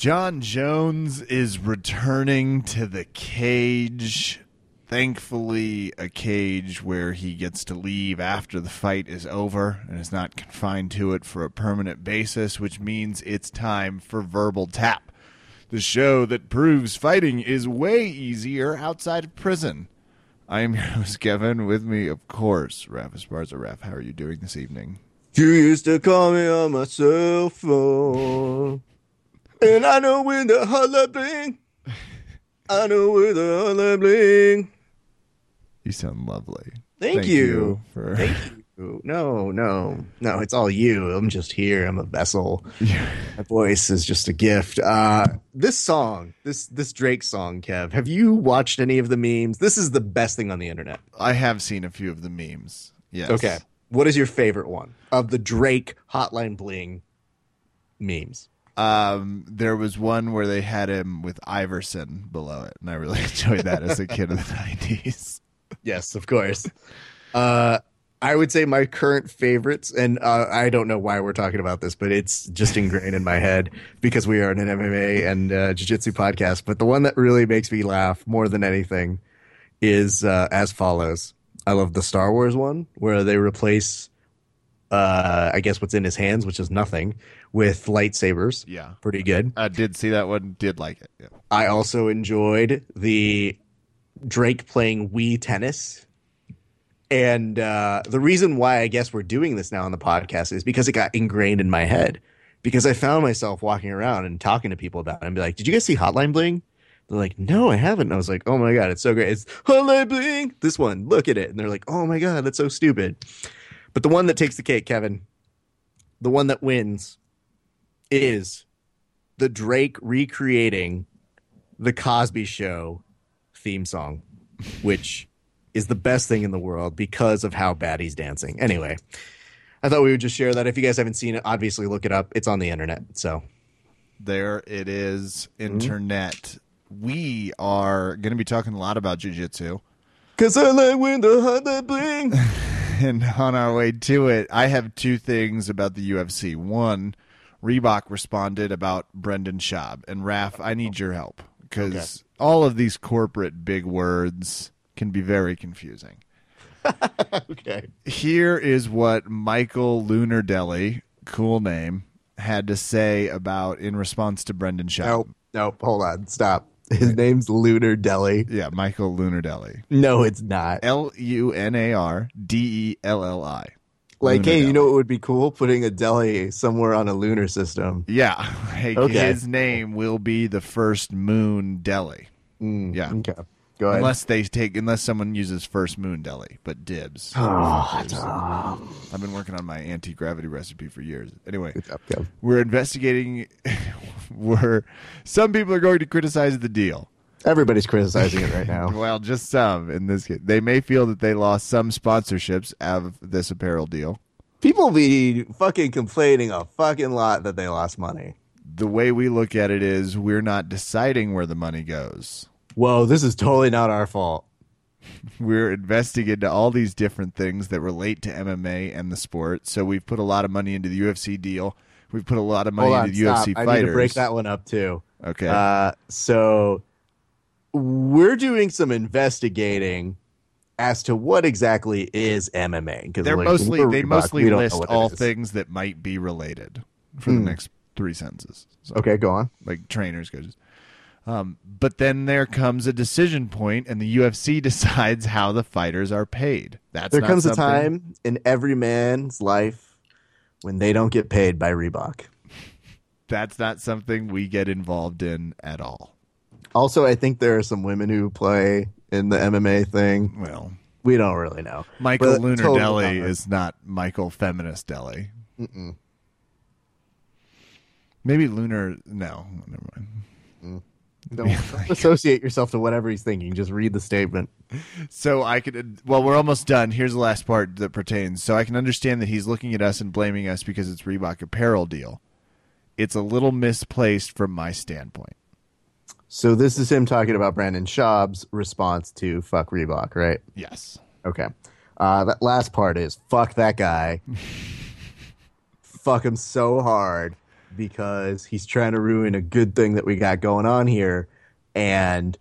Jon Jones is returning to the cage. Thankfully, a cage where he gets to leave after the fight is over and is not confined to it for a permanent basis, which means it's time for Verbal Tap, the show that proves fighting is way easier outside of prison. I am your host, Kevin. With me, of course, Raph Esparza. Raph, how are you doing this evening? You used to call me on my cell phone. And I know when the holla bling. I know where the holla bling. You sound lovely. Thank, you. for Thank you. No, no, no. It's all you. I'm just here. I'm a vessel. My voice is just a gift. Uh, this song, this this Drake song, Kev. Have you watched any of the memes? This is the best thing on the internet. I have seen a few of the memes. Yes. Okay. What is your favorite one of the Drake Hotline Bling memes? Um, there was one where they had him with Iverson below it, and I really enjoyed that as a kid of the nineties. Yes, of course. Uh, I would say my current favorites, and uh, I don't know why we're talking about this, but it's just ingrained in my head because we are in an MMA and uh, jiu-jitsu podcast. But the one that really makes me laugh more than anything is uh, as follows. I love the Star Wars one where they replace, uh, I guess, what's in his hands, which is nothing, with lightsabers. Yeah. Pretty good. I did see that one. Did like it. Yeah. I also enjoyed the Drake playing Wii tennis. And uh, the reason why I guess we're doing this now on the podcast is because it got ingrained in my head. Because I found myself walking around and talking to people about it and be like, Did you guys see Hotline Bling? They're like, No, I haven't. And I was like, Oh my God, it's so great. It's Hotline Bling. This one, look at it. And they're like, Oh my God, that's so stupid. But the one that takes the cake, Kevin, the one that wins is the Drake recreating the Cosby Show theme song, which is the best thing in the world because of how bad he's dancing. Anyway, I thought we would just share that. If you guys haven't seen it, obviously look it up. It's on the internet. So There it is, mm-hmm. internet. We are going to be talking a lot about jujitsu. Cause I like when the heart bling. and on our way to it, I have two things about the UFC. One, Reebok responded about Brendan Schaub, and Raf, I need your help because all of these corporate big words can be very confusing. okay. Here is what Michael Lunardelli, cool name, had to say about in response to Brendan Schaub. Nope. Nope. Hold on. Stop. His name's Lunar Deli. Yeah, Michael Lunardelli. No, it's not. L U N A R D E L L I. Like, hey, you know what would be cool? Putting a deli somewhere on a lunar system. Yeah, Okay. his name will be the first Moon Deli. Mm, Yeah. Okay. Go ahead. Unless they take, unless someone uses First Moon Deli, but dibs. Oh, I've been working on my anti gravity recipe for years. Anyway, Good job, Kev. we're investigating. where some people are going to criticize the deal. Everybody's criticizing it right now. Well, just some in this case. They may feel that they lost some sponsorships out of this apparel deal. People be fucking complaining a fucking lot that they lost money. The way we look at it is we're not deciding where the money goes. Whoa, this is totally not our fault. we're investing into all these different things that relate to MMA and the sport. So we've put a lot of money into the UFC deal. We've put a lot of money on, into stop. UFC I fighters. need to break that one up too. Okay. Uh, so we're doing some investigating as to what exactly is MMA. Because They're like, mostly they mostly list all things that might be related for the Hmm. next three sentences. So, Okay, go on. Like trainers coaches. Um, but then there comes a decision point, and the UFC decides how the fighters are paid. That's There comes a time in every man's life when they don't get paid by Reebok. That's not something we get involved in at all. Also, I think there are some women who play in the MMA thing. Well, We don't really know. Michael But Lunar totally Deli is not Michael Feminist Deli. Mm-mm. Maybe Lunar. No, never mind. Don't associate yourself to whatever he's thinking. Just read the statement. So I could. Well, we're almost done. Here's the last part that pertains. So I can understand that he's looking at us and blaming us because it's Reebok apparel deal. It's a little misplaced from my standpoint. So this is him talking about Brendan Schaub's response to "fuck Reebok," right? Yes. Okay. Uh, that last part is "fuck that guy." fuck him so hard. Because he's trying to ruin a good thing that we got going on here. And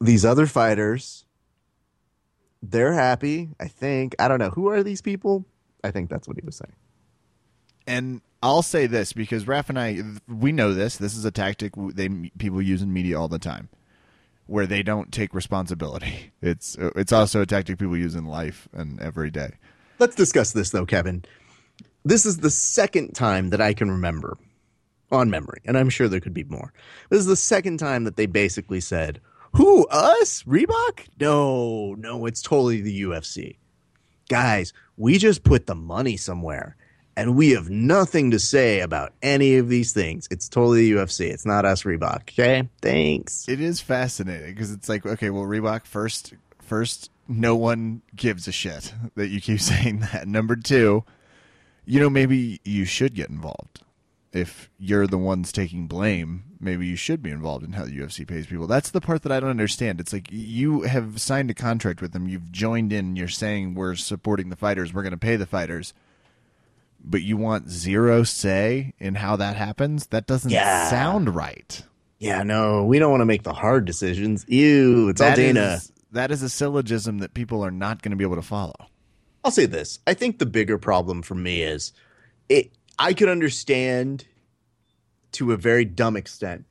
these other fighters, they're happy, I think. I don't know. Who are these people? I think that's what he was saying. And I'll say this because Raph and I, we know this. This is a tactic they people use in media all the time, where they don't take responsibility. It's it's also a tactic people use in life and every day. Let's discuss this though, Kevin. This is the second time that I can remember on memory, and I'm sure there could be more. This is the second time that they basically said, "Who us? Reebok? No, no, it's totally the UFC." Guys, we just put the money somewhere and we have nothing to say about any of these things. It's totally the UFC. It's not us Reebok. Okay, thanks. It is fascinating because it's like, okay, well, Reebok first, first, no one gives a shit that you keep saying that. Number two, you know, maybe you should get involved. If you're the ones taking blame, maybe you should be involved in how the UFC pays people. That's the part that I don't understand. It's like you have signed a contract with them, you've joined in, you're saying we're supporting the fighters, we're going to pay the fighters but you want zero say in how that happens, that doesn't yeah. sound right. Yeah, no, we don't want to make the hard decisions. Ew, it's that all Dana. Is, that is a syllogism that people are not going to be able to follow. I'll say this. I think the bigger problem for me is it I could understand to a very dumb extent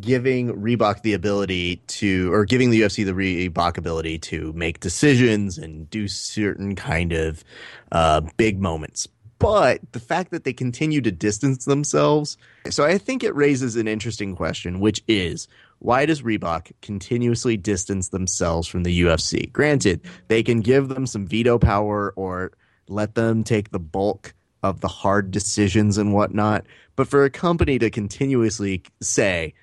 giving Reebok the ability to or giving the UFC the Reebok ability to make decisions and do certain kind of uh, big moments but the fact that they continue to distance themselves. So I think it raises an interesting question, which is why does Reebok continuously distance themselves from the UFC? Granted, they can give them some veto power or let them take the bulk of the hard decisions and whatnot. But for a company to continuously say,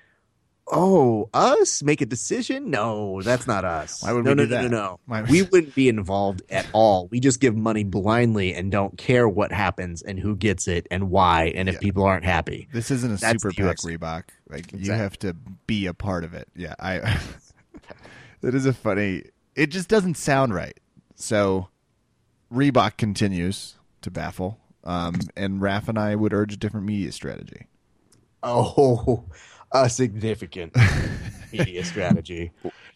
oh, us make a decision? No, that's not us. Why would no, we no, do that? No, no, no. we wouldn't be involved at all. We just give money blindly and don't care what happens and who gets it and why and if yeah. people aren't happy. This isn't a that's super PAC Reebok. Like exactly. you have to be a part of it. Yeah, I. that is a funny. It just doesn't sound right. So, Reebok continues to baffle, um, and Raph and I would urge a different media strategy. Oh, a significant media strategy.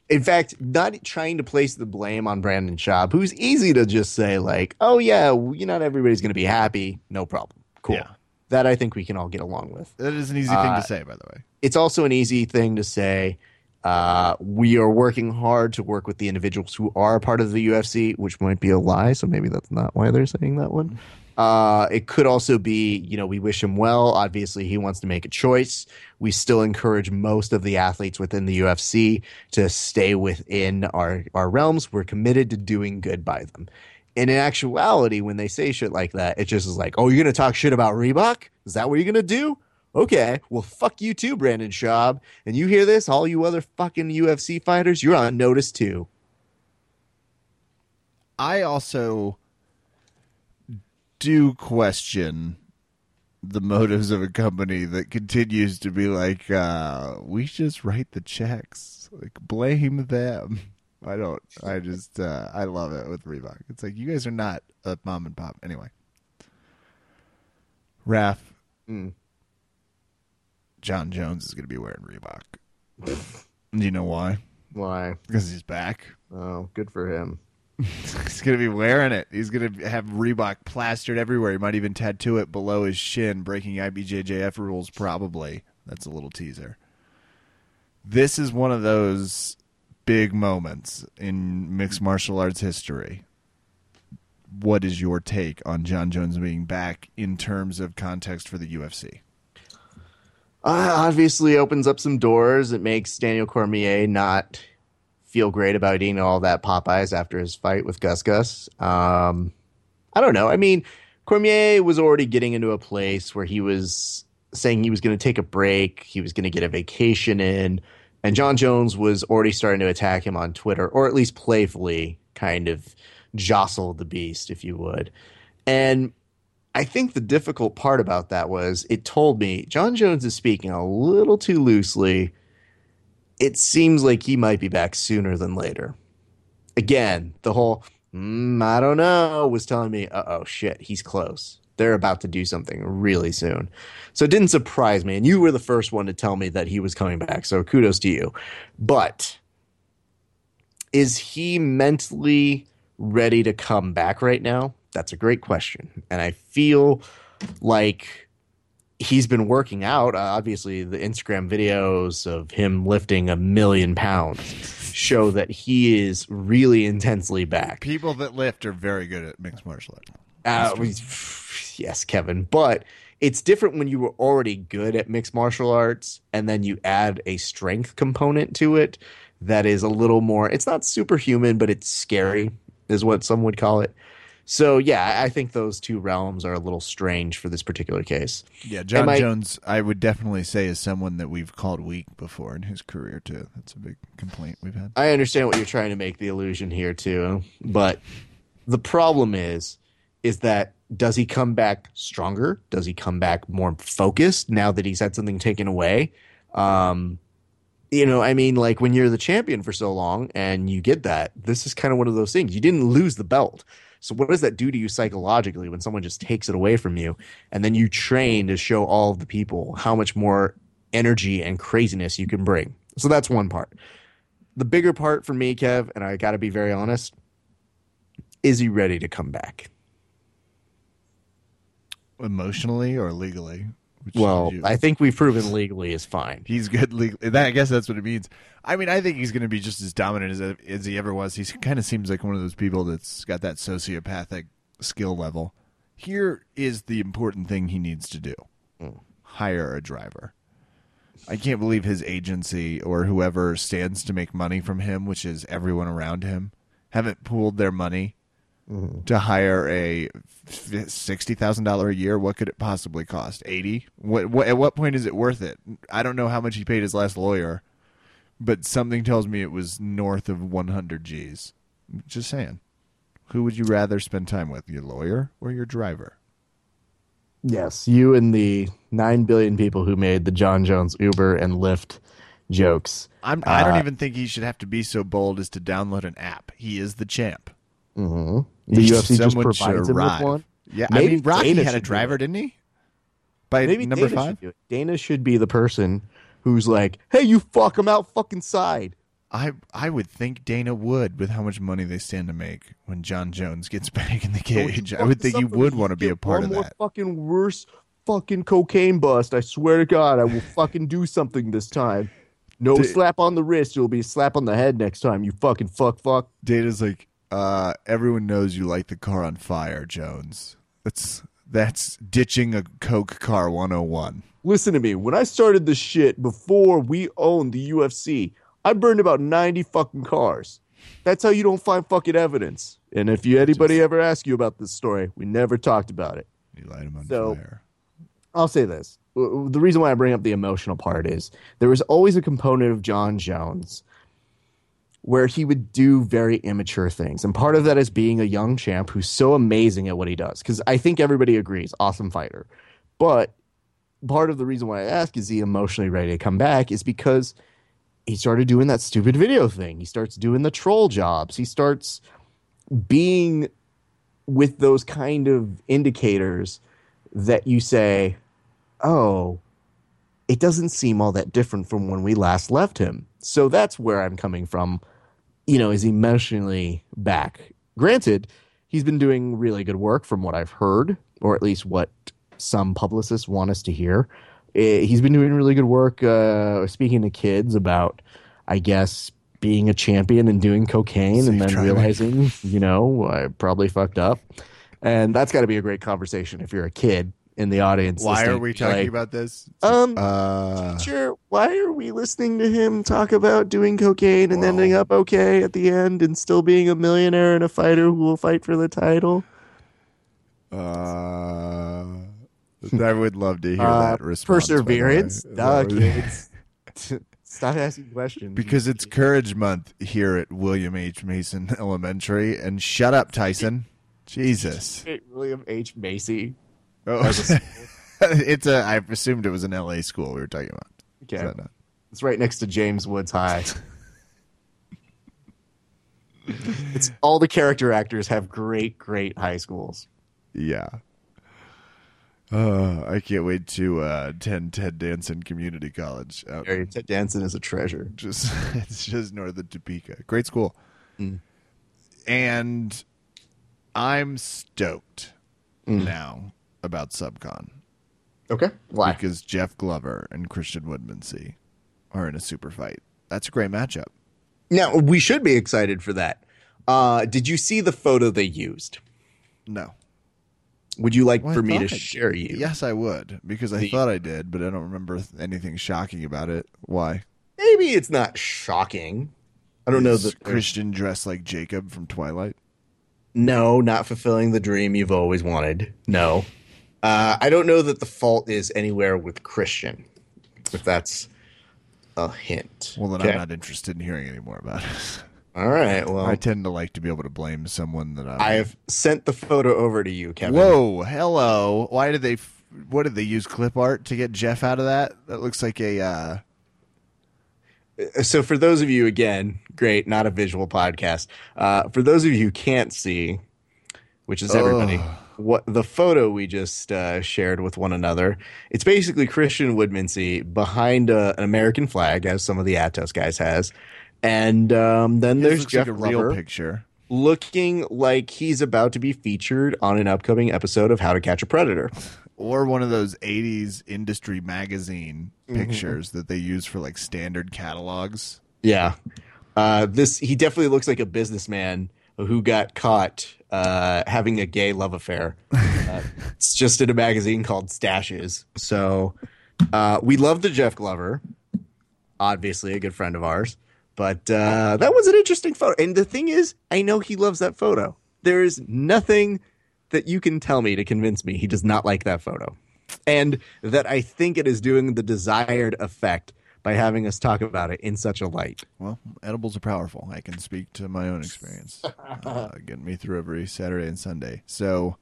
In fact, not trying to place the blame on Brendan Schaub, who's easy to just say like, "Oh yeah, you not everybody's going to be happy. No problem. Cool." Yeah. That I think we can all get along with. That is an easy uh, thing to uh, say, by the way. It's also an easy thing to say. Uh, we are working hard to work with the individuals who are part of the UFC, which might be a lie. So maybe that's not why they're saying that one. Uh, it could also be, you know, we wish him well. Obviously, he wants to make a choice. We still encourage most of the athletes within the UFC to stay within our, our realms. We're committed to doing good by them. And in actuality, when they say shit like that, it just is like, oh, you're going to talk shit about Reebok? Is that what you're going to do? Okay, well, fuck you too, Brendan Schaub. And you hear this? All you other fucking UFC fighters, you're on notice too. I also do question the motives of a company that continues to be like, uh, we just write the checks. Like, blame them. I don't. I just. Uh, I love it with Reebok. It's like you guys are not a mom and pop. Anyway, Raph, mm. Jon Jones is going to be wearing Reebok. Do you know why? Why? Because he's back. Oh, good for him. He's gonna be wearing it. He's gonna have Reebok plastered everywhere. He might even tattoo it below his shin, breaking IBJJF rules. Probably. That's a little teaser. This is one of those big moments in mixed martial arts history. What is your take on Jon Jones being back in terms of context for the UFC? Uh, obviously, opens up some doors. It makes Daniel Cormier not feel great about eating all that Popeyes after his fight with Gus Gus. Um, I don't know. I mean, Cormier was already getting into a place where he was saying he was going to take a break, he was going to get a vacation in, and Jon Jones was already starting to attack him on Twitter, or at least playfully kind of jostle the beast, if you would. And I think the difficult part about that was it told me Jon Jones is speaking a little too loosely it seems like he might be back sooner than later. Again, the whole mm, I don't know was telling me, uh oh, shit, he's close. They're about to do something really soon. So it didn't surprise me. And you were the first one to tell me that he was coming back. So kudos to you. But is he mentally ready to come back right now? That's a great question. And I feel like he's been working out. Uh, obviously, the Instagram videos of him lifting a million pounds show that he is really intensely back. People that lift are very good at mixed martial arts. Uh, yes, Kevin. But it's different when you were already good at mixed martial arts and then you add a strength component to it that is a little more, it's not superhuman, but it's scary, is what some would call it. So, yeah, I think those two realms are a little strange for this particular case. Yeah, Jon I- Jones, I would definitely say is someone that we've called weak before in his career too. That's a big complaint we've had. I understand what you're trying to make the illusion here too, but the problem is is that does he come back stronger? Does he come back more focused now that he's had something taken away? Um you know, I mean like when you're the champion for so long and you get that, this is kind of one of those things. You didn't lose the belt. So what does that do to you psychologically when someone just takes it away from you and then you train to show all of the people how much more energy and craziness you can bring? So that's one part the bigger part for me, Kev, and I got to be very honest, is he ready to come back? Emotionally or legally? Well, you- I think we've proven legally is fine. he's good legally. That, I guess that's what it means. I mean, I think he's going to be just as dominant as as he ever was. He kind of seems like one of those people that's got that sociopathic skill level. Here is the important thing he needs to do: mm. hire a driver. I can't believe his agency or whoever stands to make money from him, which is everyone around him, haven't pooled their money to hire a sixty thousand dollar a year. What could it possibly cost? Eighty. What, what? At what point is it worth it? I don't know how much he paid his last lawyer, but something tells me it was north of one hundred G's. Just saying. Who would you rather spend time with, your lawyer or your driver? Yes, you and the 9 billion people who made the Jon Jones Uber and Lyft jokes. I'm. I don't Uh, even think he should have to be so bold as to download an app. He is the champ. Mm-hmm. The UFC just Someone provides should him with arrive. one. Yeah, I mean, Rocky Dana had a driver, didn't he? By Maybe number Dana five. should. Dana should be the person who's like, "Hey, you fuck him out fucking side." I I would think Dana would with how much money they stand to make when Jon Jones gets back in the cage. I would think you would want to be a part of one more that. Fucking worse, fucking cocaine bust. I swear to God, I will fucking do something this time. No Di- slap on the wrist. It'll be a slap on the head next time. You fucking fuck fuck. Dana's like, uh, everyone knows you light the car on fire, Jones. That's that's ditching a Coke car 101. Listen to me. When I started this shit before we owned the UFC, I burned about ninety fucking cars. That's how you don't find fucking evidence. And if you anybody ever ask you about this story, we never talked about it. You light him on So- fire. I'll say this. The reason why I bring up the emotional part is there was always a component of Jon Jones where he would do very immature things. And part of that is being a young champ who's so amazing at what he does. Because I think everybody agrees, awesome fighter. But part of the reason why I ask is he emotionally ready to come back is because he started doing that stupid video thing. He starts doing the troll jobs. He starts being with those kind of indicators that you say, oh, it doesn't seem all that different from when we last left him. So that's where I'm coming from. You know, is emotionally back. Granted, he's been doing really good work from what I've heard, or at least what some publicists want us to hear. Eh, He's been doing really good work uh, speaking to kids about, I guess, being a champion and doing cocaine and then driving. realizing, you know, I probably fucked up. And that's got to be a great conversation if you're a kid in the audience. Why listening are we talking like, about this? Um, Uh, teacher, why are we listening to him talk about doing cocaine and Well- ending up okay at the end and still being a millionaire and a fighter who will fight for the title? uh, I would love to hear Uh, that response. the perseverance, duh, kids. Stop asking questions. Because it's Courage Month here at William H. Mason Elementary. And shut up, Tyson. Jesus. William H Macy. Oh, it's a. I assumed it was an L.A. school we were talking about. Okay, not- it's right next to James Woods High. it's all the character actors have great, great high schools. Yeah. Uh, I can't wait to uh, attend Ted Danson Community College. Out Ted Danson is a treasure. just it's just north of Topeka. Great school. Mm. And I'm stoked Mm. now about Subcon Okay. Why? because Jeff Glover and Christian Woodmansee are in a super fight. That's a great matchup. Now we should be excited for that. Uh, did you see the photo they used? No. Would you like Well, for me to I- share you? Yes, I would because I The- thought I did, but I don't remember anything shocking about it. Why? Maybe it's not shocking. I don't know that. Christian dressed like Jacob from Twilight. No, not fulfilling the dream you've always wanted. No. Uh, I don't know that the fault is anywhere with Christian, if that's a hint. Well, then Okay. I'm not interested in hearing any more about it. All right. Well, I tend to like to be able to blame someone that. I have sent the photo over to you, Kevin. Whoa, hello. Why did they? What did they use? Clip art to get Jeff out of that? That looks like a. Uh, So, for those of you, again, great, not a visual podcast. Uh, for those of you who can't see, which is everybody. What the photo we just uh, shared with one another, it's basically Christian Woodmansee behind uh, an American flag, as some of the Atos guys has, and um, then this there's Jeff like a real picture. looking like he's about to be featured on an upcoming episode of How to Catch a Predator. Or one of those '80s industry magazine Mm-hmm. pictures that they use for like standard catalogs. Yeah. Uh, this he definitely looks like a businessman who got caught uh, having a gay love affair. Uh, it's just in a magazine called Stashes. So uh, we love the Jeff Glover, obviously a good friend of ours. But uh, that was an interesting photo. And the thing is, I know he loves that photo. There is nothing that you can tell me to convince me he does not like that photo. And that I think it is doing the desired effect by having us talk about it in such a light. Well, edibles are powerful. I can speak to my own experience, uh, getting me through every Saturday and Sunday. So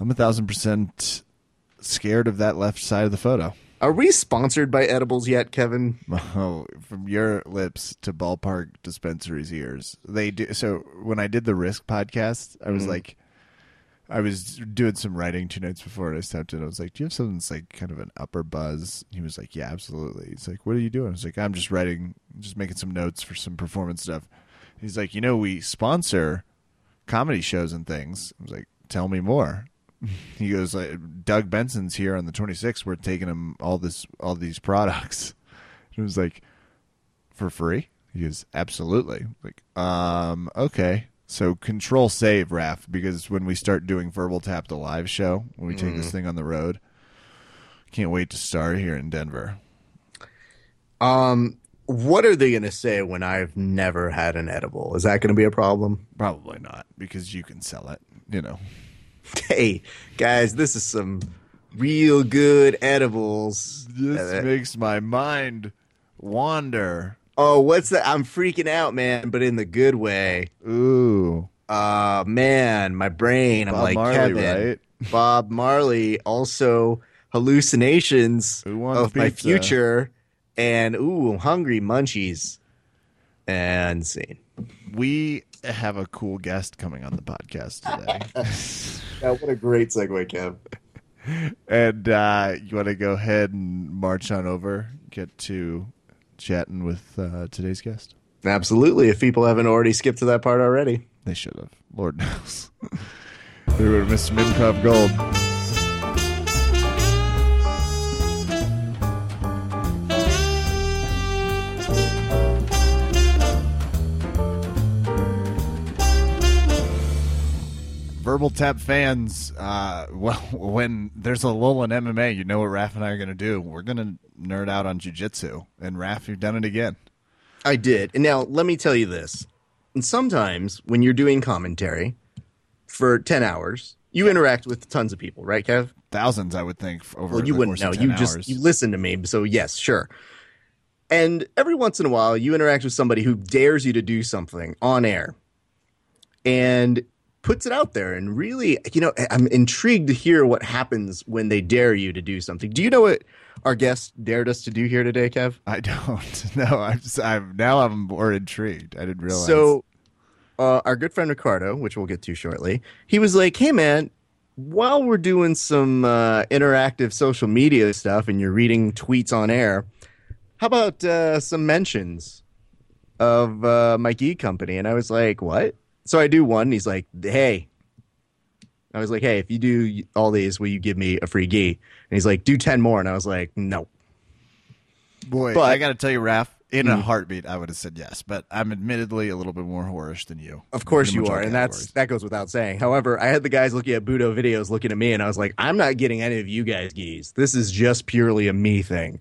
I'm a thousand percent scared of that left side of the photo. Are we sponsored by edibles yet, Kevin? Oh, from your lips to ballpark dispensaries' ears. They do. So when I did the Risk podcast, I was like, I was doing some writing two nights before, and I stepped in. I was like, "Do you have something that's like kind of an upper buzz?" He was like, "Yeah, absolutely." He's like, "What are you doing?" I was like, "I'm just writing, just making some notes for some performance stuff." He's like, "You know, we sponsor comedy shows and things." I was like, "Tell me more." He goes, like, "Doug Benson's here on the 26th. We're taking him all this, all these products." And It was like, for free? He goes, absolutely. Like, um, okay. So control save, Raf, because when we start doing Verbal Tap the live show, when we take this thing on the road, can't wait to start here in Denver. Um, what are they going to say when I've never had an edible? Is that going to be a problem? Probably not, because you can sell it, you know. Hey, guys, this is some real good edibles. This makes my mind wander. Oh, what's that? I'm freaking out, man, but in the good way. Ooh. Uh, man, my brain. I'm Bob like Marley, Kevin. right? Bob Marley. Also, hallucinations of my future, and ooh, hungry munchies. And scene. We have a cool guest coming on the podcast today. Yeah, what a great segue, Kev. And uh, you want to go ahead and march on over, get to chatting with uh, today's guest? Absolutely. If people haven't already skipped to that part already. They should have. Lord knows. they would have missed some improv gold. Verbal Tap fans, uh, well, when there's a lull in MMA, you know what Raph and I are going to do. We're going to nerd out on jujitsu. And Raph, you've done it again. I did. And now let me tell you this. And sometimes when you're doing commentary for 10 hours, you interact with tons of people, right, Kev? Thousands, I would think, over Well, you the wouldn't know. of 10 You just you listen to me. So yes, sure. And every once in a while, you interact with somebody who dares you to do something on air, and puts it out there. And really, you know, I'm intrigued to hear what happens when they dare you to do something. Do you know what our guest dared us to do here today, Kev? I don't. No, I'm, just, I'm now I'm more intrigued. I didn't realize. So, uh, our good friend Ricardo, which we'll get to shortly, he was like, "Hey, man, while we're doing some uh, interactive social media stuff and you're reading tweets on air, how about uh, some mentions of uh, my gi company? And I was like, what? So I do one. And he's like, hey. I was like, hey, if you do all these, will you give me a free gi? And he's like, do 10 more. And I was like, no. Boy, But- I got to tell you, Raph, in a Mm. heartbeat, I would have said yes, but I'm admittedly a little bit more whorish than you. Of course you are, and that's that goes without saying. However, I had the guys looking at Budo videos, looking at me, and I was like, I'm not getting any of you guys geese. This is just purely a me thing.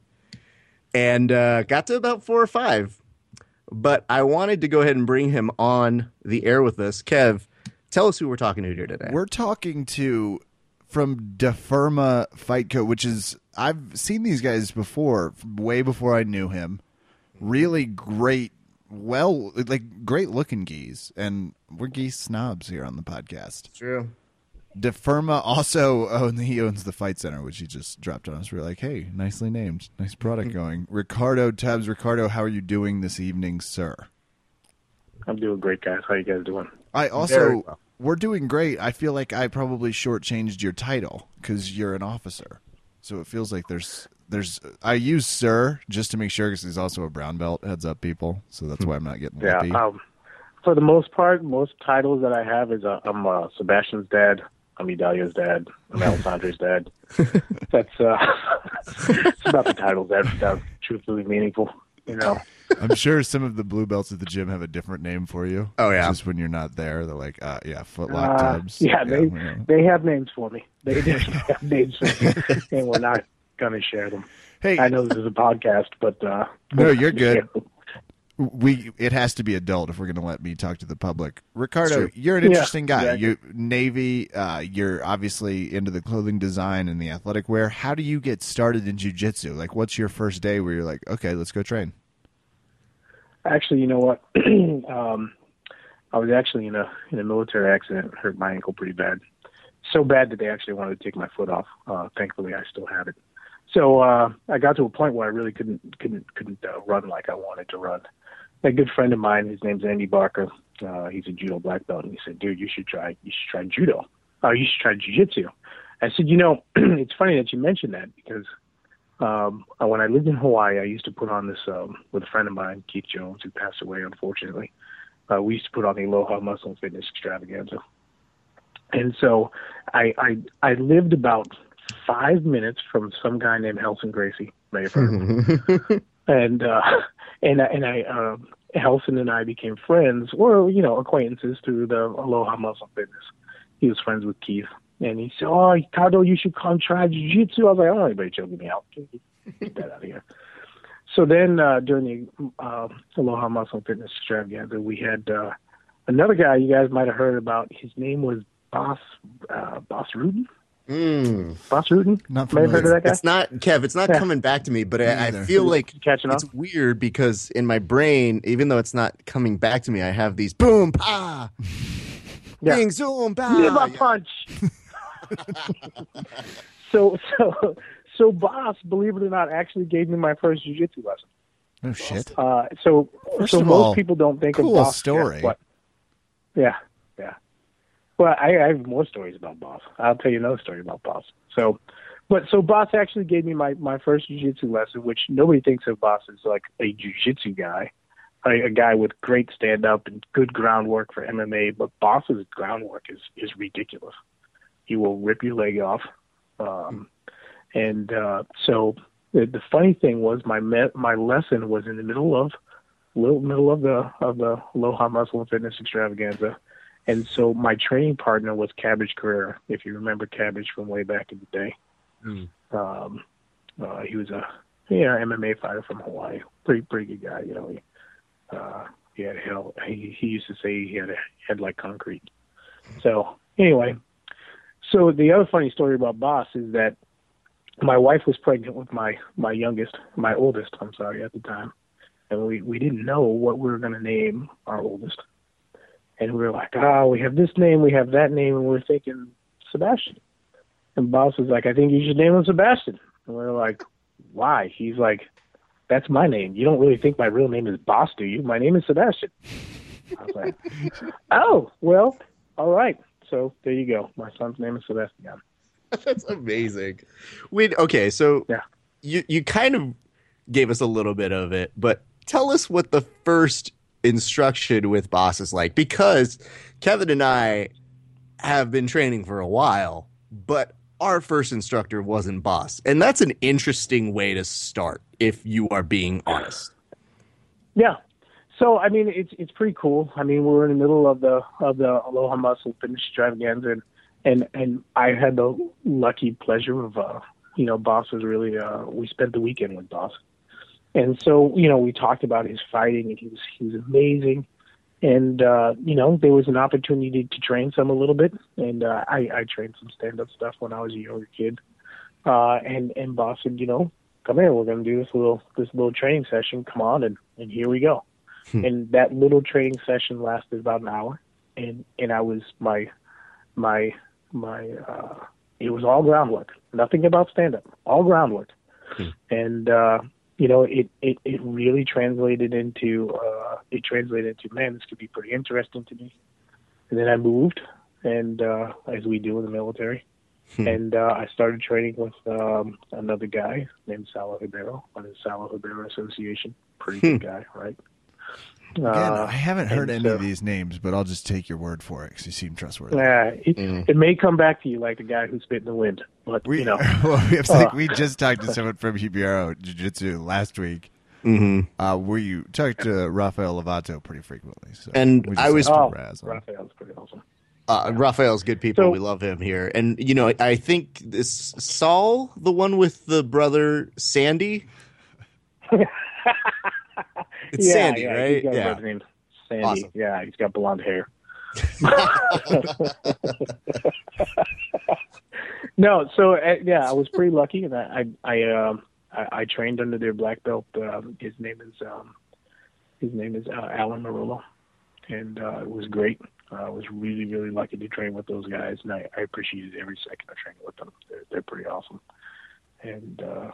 And uh, got to about four or five, but I wanted to go ahead and bring him on the air with us. Kev, tell us who we're talking to here today. We're talking to from Deferma Fight Co, which is I've seen these guys before, way before I knew him. Really great, well, like great looking geese, and we're geese snobs here on the podcast. True. Deferma also own he owns the Fight Center, which he just dropped on us. We are like, hey, nicely named, nice product going. Ricardo Tabs, Ricardo, how are you doing this evening, sir? I'm doing great, guys. How are you guys doing? I also well. we're doing great. I feel like I probably shortchanged your title because you're an officer, so it feels like there's there's I use sir just to make sure because he's also a brown belt. Heads up, people. So that's why I'm not getting Yeah. lippy. Um, for the most part, most titles that I have is uh, I'm uh, Sebastian's dad. I'm Idalia's dad. I'm Alessandro's dad. That's uh, it's about the titles that that truthfully meaningful. You know. I'm sure some of the blue belts at the gym have a different name for you. Oh, yeah. just when you're not there, they're like, uh, yeah, footlock Uh, Tubbs. yeah, they we know. they have names for me. They definitely have names for me, and we're not gonna share them. Hey, I know this is a podcast, but uh, No, you're not gonna good. We it has to be adult if we're going to let me talk to the public. Ricardo, you're an Yeah, interesting guy. exactly. You Navy, uh, you're obviously into the clothing design and the athletic wear. How do you get started in jujitsu? Like, what's your first day where you're like, okay, let's go train? Actually, you know what? um, I was actually in a in a military accident, hurt my ankle pretty bad, so bad that they actually wanted to take my foot off. Uh, thankfully, I still have it. So uh, I got to a point where I really couldn't couldn't couldn't uh, run like I wanted to run. A good friend of mine, his name's Andy Barker. Uh, he's a judo black belt, and he said, "Dude, you should try you should try judo. Uh, you should try jujitsu." I said, "You know, it's funny that you mentioned that because um, uh, when I lived in Hawaii, I used to put on this um, with a friend of mine, Keith Jones, who passed away unfortunately. Uh, we used to put on the Aloha Muscle and Fitness Extravaganza, and so I I, I lived about five minutes from some guy named Relson Gracie. May have heard and uh, and I- and I uh, Relson and I became friends, or you know acquaintances through the Aloha Muscle Fitness. He was friends with Keith, and he said, "Oh, Ricardo, you should come try jiu-jitsu." I was like, "I don't want anybody choking me out. Get that out of here." So then uh, during the uh, Aloha Muscle Fitness Extravaganza, we had uh, another guy you guys might have heard about. His name was Bas uh, Bas Rutten. Mm. Bas Rutten. Not May have heard of that guy. It's not Kev. It's not Yeah. coming back to me, but I, I feel like Catching up. it's weird because in my brain, even though it's not coming back to me, I have these boom pa, Yeah. bing zoom pa. Liver punch. so so so Bas, believe it or not, actually gave me my first jujitsu lesson. No shit. Uh, so First so of most all, people don't think cool of Bas. story. Yeah, what? Yeah, yeah. Well, I, I have more stories about Bas. I'll tell you another story about Bas. So, but so Bas actually gave me my my first jujitsu lesson, which nobody thinks of Bas as like a jujitsu guy. A, a guy with great stand up and good groundwork for MMA, but Bas's groundwork is is ridiculous. He will rip your leg off. Um, and uh, so the, the funny thing was my me- my lesson was in the middle of little middle of the of the Aloha Muscle and Fitness Extravaganza, and so my training partner was Cabbage Correira. If you remember Cabbage from way back in the day, Hmm. um, uh, he was a yeah MMA fighter from Hawaii, pretty pretty good guy. You know, he uh, he had hell. He he used to say he had a head like concrete. So anyway, so the other funny story about Bas is that my wife was pregnant with my my youngest, my oldest. I'm sorry at the time, and we we didn't know what we were going to name our oldest, and we were like, oh, we have this name, we have that name, and we're thinking Sebastian. And Bas was like, I think you should name him Sebastian. And we are like, why? He's like, that's my name. You don't really think my real name is Bas, do you? My name is Sebastian. I was like, oh, well, all right. So there you go. My son's name is Sebastian. That's amazing. Wait, okay, so Yeah. you you kind of gave us a little bit of it, but tell us what the first instruction with bosses like because Kevin and I have been training for a while, but our first instructor wasn't Bas. And that's an interesting way to start if you are being honest. Yeah. So I mean, it's it's pretty cool. I mean, we're in the middle of the of the Aloha Muscle Fitness Extravaganza, and and and I had the lucky pleasure of uh, you know, Bas was really uh, we spent the weekend with Bas, and so you know we talked about his fighting, and he was he was amazing, and uh, you know there was an opportunity to train some a little bit, and uh, I I trained some stand up stuff when I was a younger kid, uh, and and Bas said, you know, come here, we're gonna do this little this little training session. Come on, and and here we go. And that little training session lasted about an hour, and and I was my my my uh, it was all groundwork, nothing about stand up, all groundwork, and uh, you know it, it it really translated into uh, it translated into man, this could be pretty interesting to me. And then I moved, and uh, as we do in the military, and uh, I started training with um, another guy named Saulo Ribeiro on the Saulo Ribeiro Association. Pretty good guy, right? Again, Uh, I haven't heard any so- of these names, but I'll just take your word for it because you seem trustworthy. Yeah, it, Mm. it may come back to you like the guy who spit in the wind, but We, you know, well, we, have like, Uh. we just talked to someone from Ribeiro Jiu Jitsu last week. Mm-hmm. Uh, where you talked to Rafael Lovato pretty frequently. So And we I was- have to oh, razz on. Pretty awesome. Uh, Raphael's good people. So- we love him here. And, you know, I think this Saul, the one with the brother Sandy, it's yeah, Sandy, yeah, right? He's got Yeah. named Sandy. Awesome. Yeah, he's got blonde hair. no, so uh, yeah, I was pretty lucky, and I I I, um, I, I trained under their black belt. Um, his name is um, his name is uh, Alan Marullo, and uh, it was great. Uh, I was really really lucky to train with those guys, and I, I appreciated every second of training with them. They're they're pretty awesome, and uh,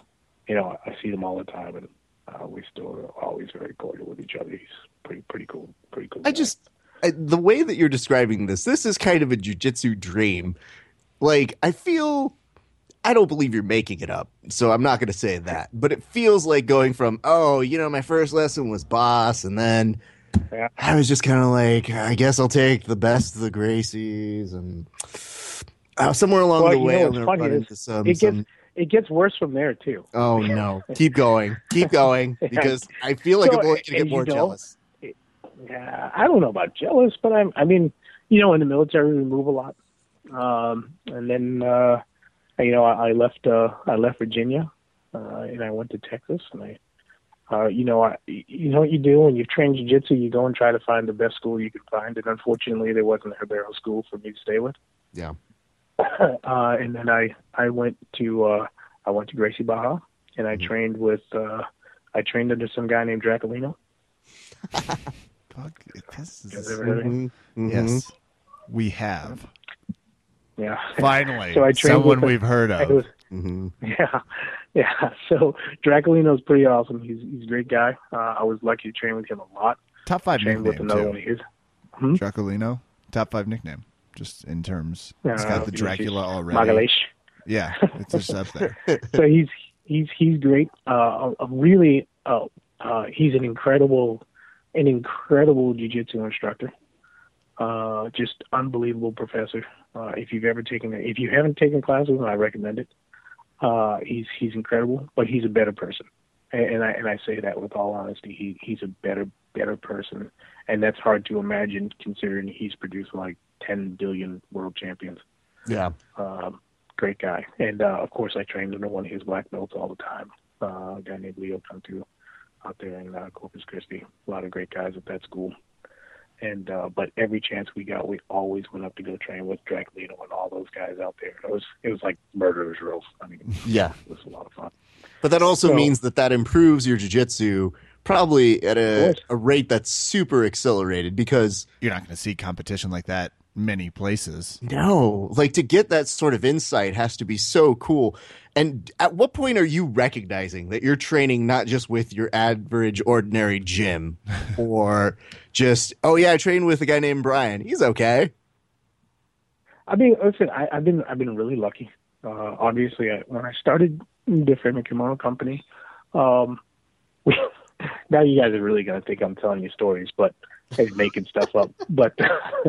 you know I see them all the time, and uh, we still are always very cordial with each other. He's pretty pretty cool, pretty cool. I guy. just I, the way that you're describing this, this is kind of a jujitsu dream. Like I feel, I don't believe you're making it up, so I'm not going to say that. But it feels like going from oh, you know, my first lesson was Bas, and then Yeah. I was just kind of like, I guess I'll take the best of the Gracies, and uh, somewhere along Well, the way, know I'm going to run into some. it gets some it gets worse from there too. oh no, keep going, keep going, because I feel like So, I'm going to get more know, jealous. Yeah, I don't know about jealous, but I'm. I mean, you know, in the military we move a lot, um, and then uh, you know I, I left. Uh, I left Virginia, uh, and I went to Texas, and I. Uh, you know, I, you know what you do when you've trained jiu-jitsu, you go and try to find the best school you can find, and unfortunately, there wasn't a Ribeiro school for me to stay with. Yeah. uh, and then I I went to uh, I went to Gracie Barra, and I Mhm. trained with uh, I trained under some guy named Draculino. Fuck, this is, ever heard of him? Mhm, mhm. yes, we have Yeah. finally So I trained someone with a- we've heard of. was, Mhm. yeah, yeah. So Draculino's pretty awesome. He's he's a great guy. Uh, I was lucky to train with him a lot. Top five Trained with nickname another too. one of his. Hmm? Draculino, top five nickname, just in terms. It's got the Dracula already. Magalhães. Yeah, it's just up there. so he's he's he's great. Uh, really uh, uh, he's an incredible an incredible jiu-jitsu instructor. Uh, just unbelievable professor. Uh, if you've ever taken if you haven't taken classes, I recommend it. Uh, he's he's incredible, but he's a better person, and, and I and I say that with all honesty. He he's a better better person, and that's hard to imagine considering he's produced like ten billion world champions Yeah. um, great guy. And uh, of course, I trained under one of his black belts all the time. Uh, a guy named Leo Cantu out there in uh, Corpus Christi. A lot of great guys at that school. And uh, but every chance we got, we always went up to go train with Draculino and all those guys out there. It was it was like murderers row. I mean, Yeah. it was a lot of fun. But that also So- means that that improves your jujitsu probably at a, a rate that's super accelerated because You're not going to see competition like that many places. no, like to get that sort of insight has to be so cool. And at what point are you recognizing that you're training not just with your average ordinary gym or just, oh yeah, I train with a guy named Brian. He's okay. I mean, listen, I, I've been I've been really lucky. Uh, obviously, I, when I started the Frame Kimono Company, um, we, now you guys are really gonna think I'm telling you stories, but and making stuff up. But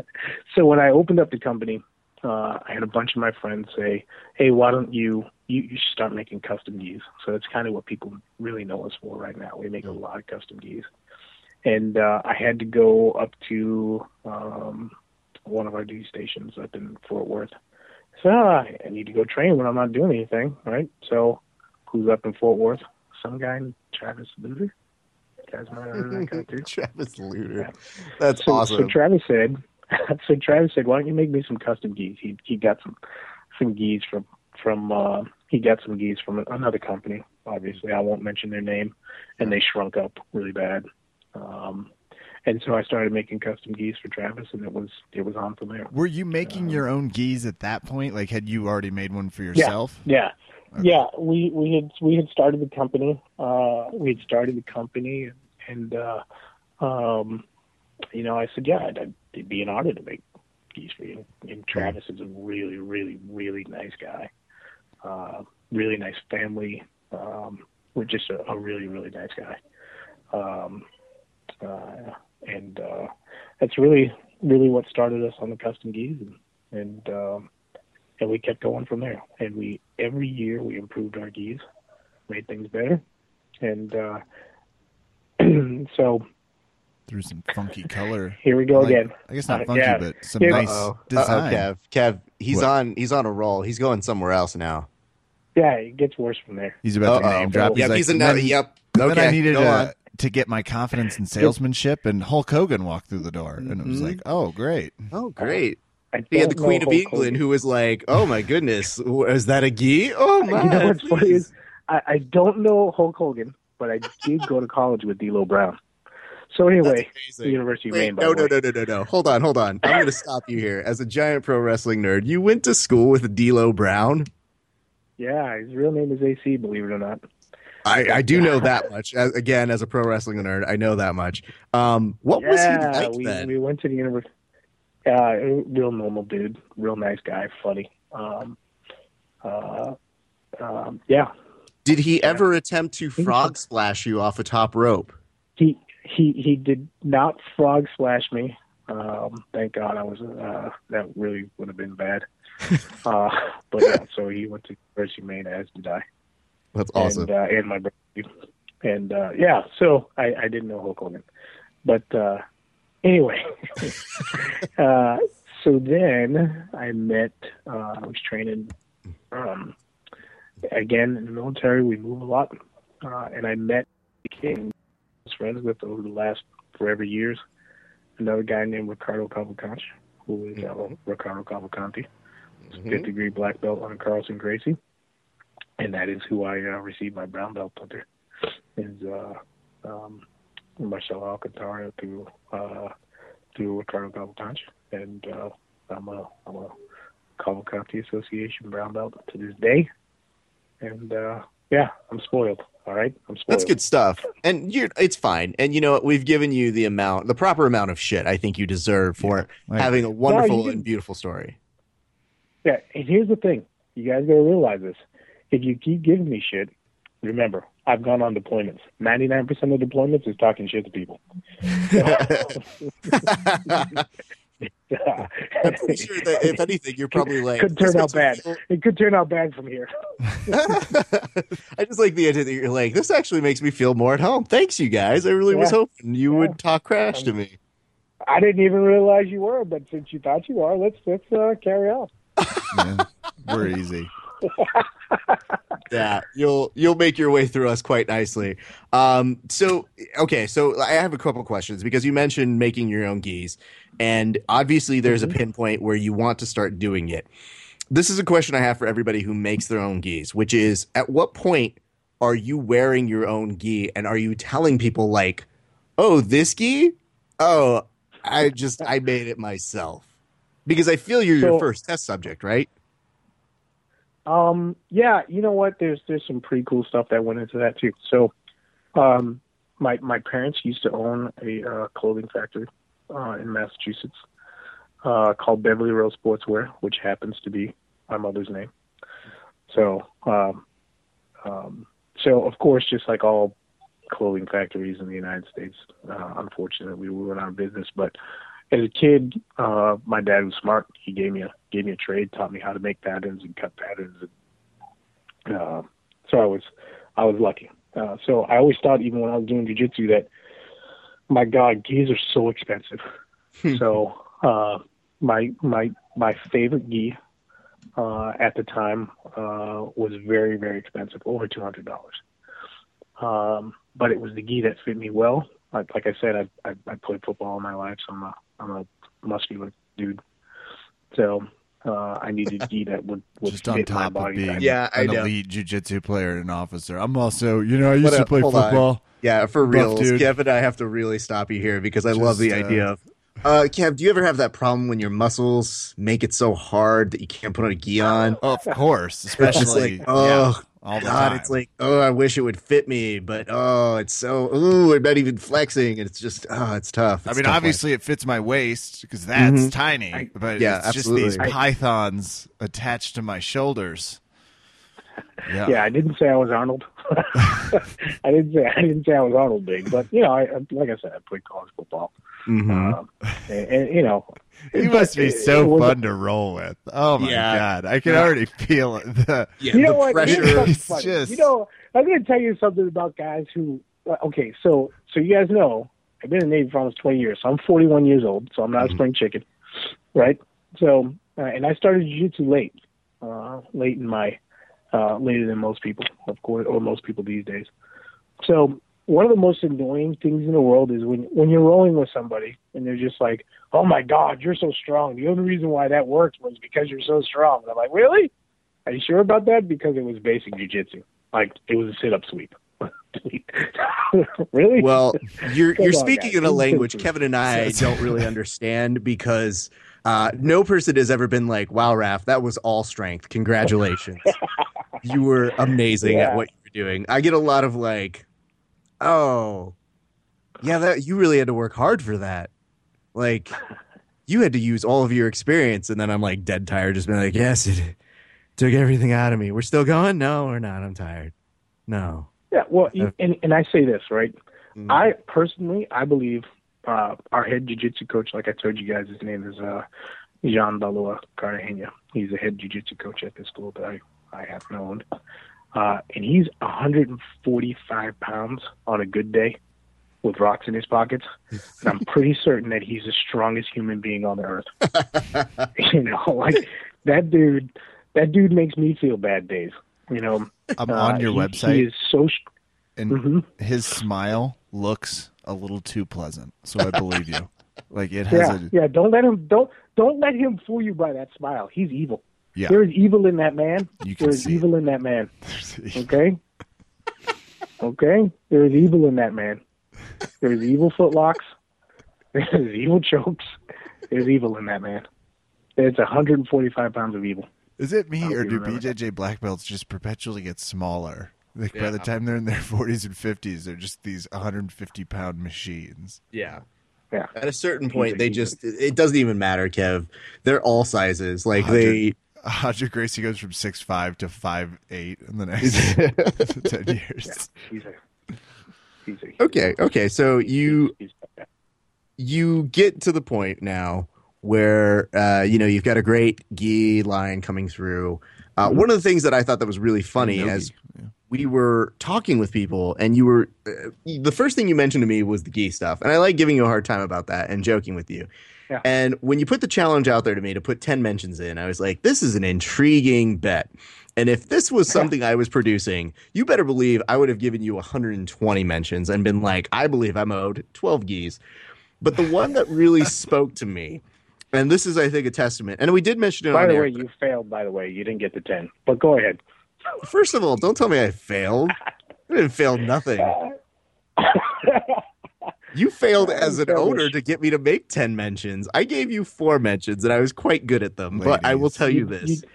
so when I opened up the company, uh, I had a bunch of my friends say, "Hey, why don't you you, you should start making custom gis?" So that's kind of what people really know us for right now. We make a lot of custom gis, and uh, I had to go up to um, one of our duty stations up in Fort Worth. So uh, I need to go train when I'm not doing anything, right? So who's up in Fort Worth? Some guy Travis Lutter. You guys might have heard of that. Travis Lutter. Yeah. That's so, awesome. So Travis said, so Travis said, why don't you make me some custom gis? He he got some some gis from from uh, he got some gis from another company. Obviously, I won't mention their name, and they shrunk up really bad. Um, and so I started making custom gis for Travis, and it was it was on from there. Were you making your own gis at that point? Like, had you already made one for yourself? Yeah, Yeah. We we had we had started the company. Uh, we had started the company, and uh, um, you know, I said, yeah, I'd, it'd be an honor to make gis for you. And Travis is a really, really, really nice guy. Uh, really nice family. Um, we're just a, a really, really nice guy. Um, uh, and uh, that's really, really what started us on the custom gis, and and um, and we kept going from there. And we every year we improved our gis, made things better, and uh, so Through some funky color. here we go Like- again. I guess not Uh, funky, yeah. but some Yeah. nice Uh-oh. design. Uh-oh, Kev. Kev, he's What? on he's on a roll. He's going somewhere else now. Yeah, it gets worse from there. He's about to Uh-oh. name drop. Yep, like, he's a "And no, then- yep. Okay, then I needed go on. to, to get my confidence in salesmanship, and Hulk Hogan walked through the door, and it was Mhm. like, oh, great. Oh, great. I He had the Queen of England who was like, "Oh my goodness, is that a gi? Oh my!" You know what's funny is I, I don't know Hulk Hogan, but I did go to college with D'Lo Brown. So anyway, the. University of Wait, Maine. No, no, no, no, no, no. Hold on, hold on. I'm going to stop you here. As a giant pro wrestling nerd, you went to school with D'Lo Brown. Yeah, his real name is AC. Believe it or not. I, I do know that much. As, again, as a pro wrestling nerd, I know that much. Um, what was he yeah, like we then? we went to the university. Uh, real normal dude, real nice guy, funny. Um, uh, um, yeah, Did he ever attempt to frog splash you off a top rope? he he he did not frog splash me. Um, thank God I was uh, that really would have been bad. uh, but yeah, so he went to University of Maine, as did I, That's awesome. and uh, and my brother. And uh, yeah, so I, I didn't know Hulk Hogan, but uh, anyway, uh, so then I met. Uh, I was training. Um, again in the military, we move a lot, uh, and I met became friends with over the last forever years. Another guy named Ricardo Cavalcante, who is uh, Ricardo Cavalcante, Mhm. fifth degree black belt on Carlson Gracie, and that is who I uh, received my brown belt under. Is uh, um, Marcelo Alcantara through uh, through Ricardo Cavalcante, and uh, I'm a I'm a Cavalcante Association brown belt to this day, and uh, yeah, I'm spoiled. All right, I'm spoiled. That's good stuff. And you're it's fine. And you know what? We've given you the amount, the proper amount of shit I think you deserve for Like, having a wonderful you and beautiful story. Yeah, and here's the thing. You guys gotta realize this. If you keep giving me shit, remember, I've gone on deployments. Ninety nine percent of deployments is talking shit to people. I'm pretty sure that if anything, you're probably like Could turn out bad. makes It could turn out bad from here. I just like the idea that you're like, this actually makes me feel more at home. Thanks, you guys. I really was hoping you Yeah. would talk crash to me. I didn't even realize you were, but since you thought you are, let's let's uh, carry on. Yeah, we're easy. Yeah, you'll you'll make your way through us quite nicely. Um, so okay, so I have a couple questions because you mentioned making your own gis, and obviously there's a pinpoint where you want to start doing it. This is a question I have for everybody who makes their own gis, which is at what point are you wearing your own gi and are you telling people like, "Oh, this gi? Oh, I just I made it myself." Because I feel you're your first test subject, right? Um, yeah, you know what? There's there's some pretty cool stuff that went into that too. So, um, my my parents used to own a uh, clothing factory uh, in Massachusetts, uh, called Beverly Rose Sportswear, which happens to be my mother's name. So, um, um, so of course, just like all clothing factories in the United States, uh, unfortunately, we went out of business. But as a kid, uh, my dad was smart. He gave me a gave me a trade, taught me how to make patterns and cut patterns. And, uh, so I was I was lucky. Uh, so I always thought, even when I was doing jujitsu, that my God, gis are so expensive. so uh, my my my favorite gi uh, at the time uh, was very very expensive, over two hundred dollars. Um, but it was the gi that fit me well. Like, like I said, I, I I played football all my life, so I'm a I'm a muscular dude. So uh, I needed gi that would, would Just on fit my top of being type. Yeah, I an know. elite jujitsu player and an officer. I'm also, you know, I used What to a- play hold on. football. Yeah, for real, dude. Kev I have to really stop you here because I love the uh, idea of. Uh, Kev, do you ever have that problem when your muscles make it so hard that you can't put on a gi on? Oh, of course, especially like, oh, yeah, all the God, time. it's like, oh, I wish it would fit me, but oh, it's so, ooh, I'm not even flexing. And it's just, oh, it's tough. I mean, tough life. obviously it fits my waist because that's Mhm. tiny, I- but Yeah, it's just these absolutely. pythons attached to my shoulders. Yeah. Yeah, I didn't say I was Arnold. I didn't say I didn't say I was Arnold big, but you know, I I- like I said, I played college football, Mhm. um, and, and you know, He must be so it was- fun to roll with. Oh my Yeah. god, I can Yeah. already feel it. The, yeah, You know the what? Here's pressure. something It's just- You know, I'm going to tell you something about guys who. uh, Okay, so so you guys know I've been in the Navy for almost 20 years. So I'm 41 years old, so I'm not Mhm. a spring chicken, right? So uh, and I started jiu-jitsu late, uh, late in my uh, later than most people, of course, or most people these days. So one of the most annoying things in the world is when when you're rolling with somebody and they're just like, "Oh my God, you're so strong." The only reason why that worked was because you're so strong. And I'm like, "Really? Are you sure about that?" Because it was basic jujitsu. Like it was a sit-up sweep. really? Well, you're you're speaking in a language. Kevin and I don't really understand because uh, no person has ever been like, "Wow, Raph, that was all strength. Congratulations, you were amazing at what you were doing." I get a lot of like, "Oh, yeah, that you really had to work hard for that." Like, you had to use all of your experience, and then I'm like dead tired, just being like, "Yes, it took everything out of me. We're still going? No, we're not. I'm tired. No." yeah. Well, and and I say this right. Mm. I personally, I believe uh, our head jiu-jitsu coach, like I told you guys, his name is uh, Jean Balua Cartagena. He's a head jiu-jitsu coach at this school that I, I have known. Uh, and he's 145 pounds on a good day with rocks in his pockets. And I'm pretty certain that he's the strongest human being on the earth. you know, like that dude, that dude makes me feel bad days. You know, I'm Uh, on your he- website, He is so. St- and Mhm. his smile looks a little too pleasant, so I believe you. Like it has Yeah, a yeah. Don't let him don't don't let him fool you by that smile. He's evil. Yeah. There is evil in that man. You can There is see it. evil in that man. Okay. okay. There is evil in that man. There's evil footlocks. There's evil chokes. There's evil in that man. It's 145 pounds of evil. Is it me or do remember that. BJJ black belts just perpetually get smaller? Like by the time they're in their 40s and 50s, they're just these 150 pound machines. Yeah. Yeah. At a certain point, they just, it doesn't even matter, Kev. They're all sizes. Like they, Roger Gracie goes from six five to five eight in the next ten years. He's a. He's a. okay, okay. So you, He's, you get to the point now where, uh, you know, you've got a great gi line coming through. Uh, one of the things that I thought that was really funny Nogi. as Yeah. We were talking with people and you were uh, the first thing you mentioned to me was the gi stuff and i like giving you a hard time about that and joking with you Yeah. and when you put the challenge out there to me to put 10 mentions in i was like this is an intriguing bet and if this was something i was producing you better believe i would have given you 120 mentions and been like i believe i'm owed 12 gis but the one that really spoke to me and this is i think a testament and we did mention it by the air, way, you failed. By the way, you didn't get the 10. But go ahead. First of all don't tell me i failed i didn't fail nothing You failed as an owner to get me to make 10 mentions. I gave you four mentions and I was quite good at them. But I will tell you You- this. you-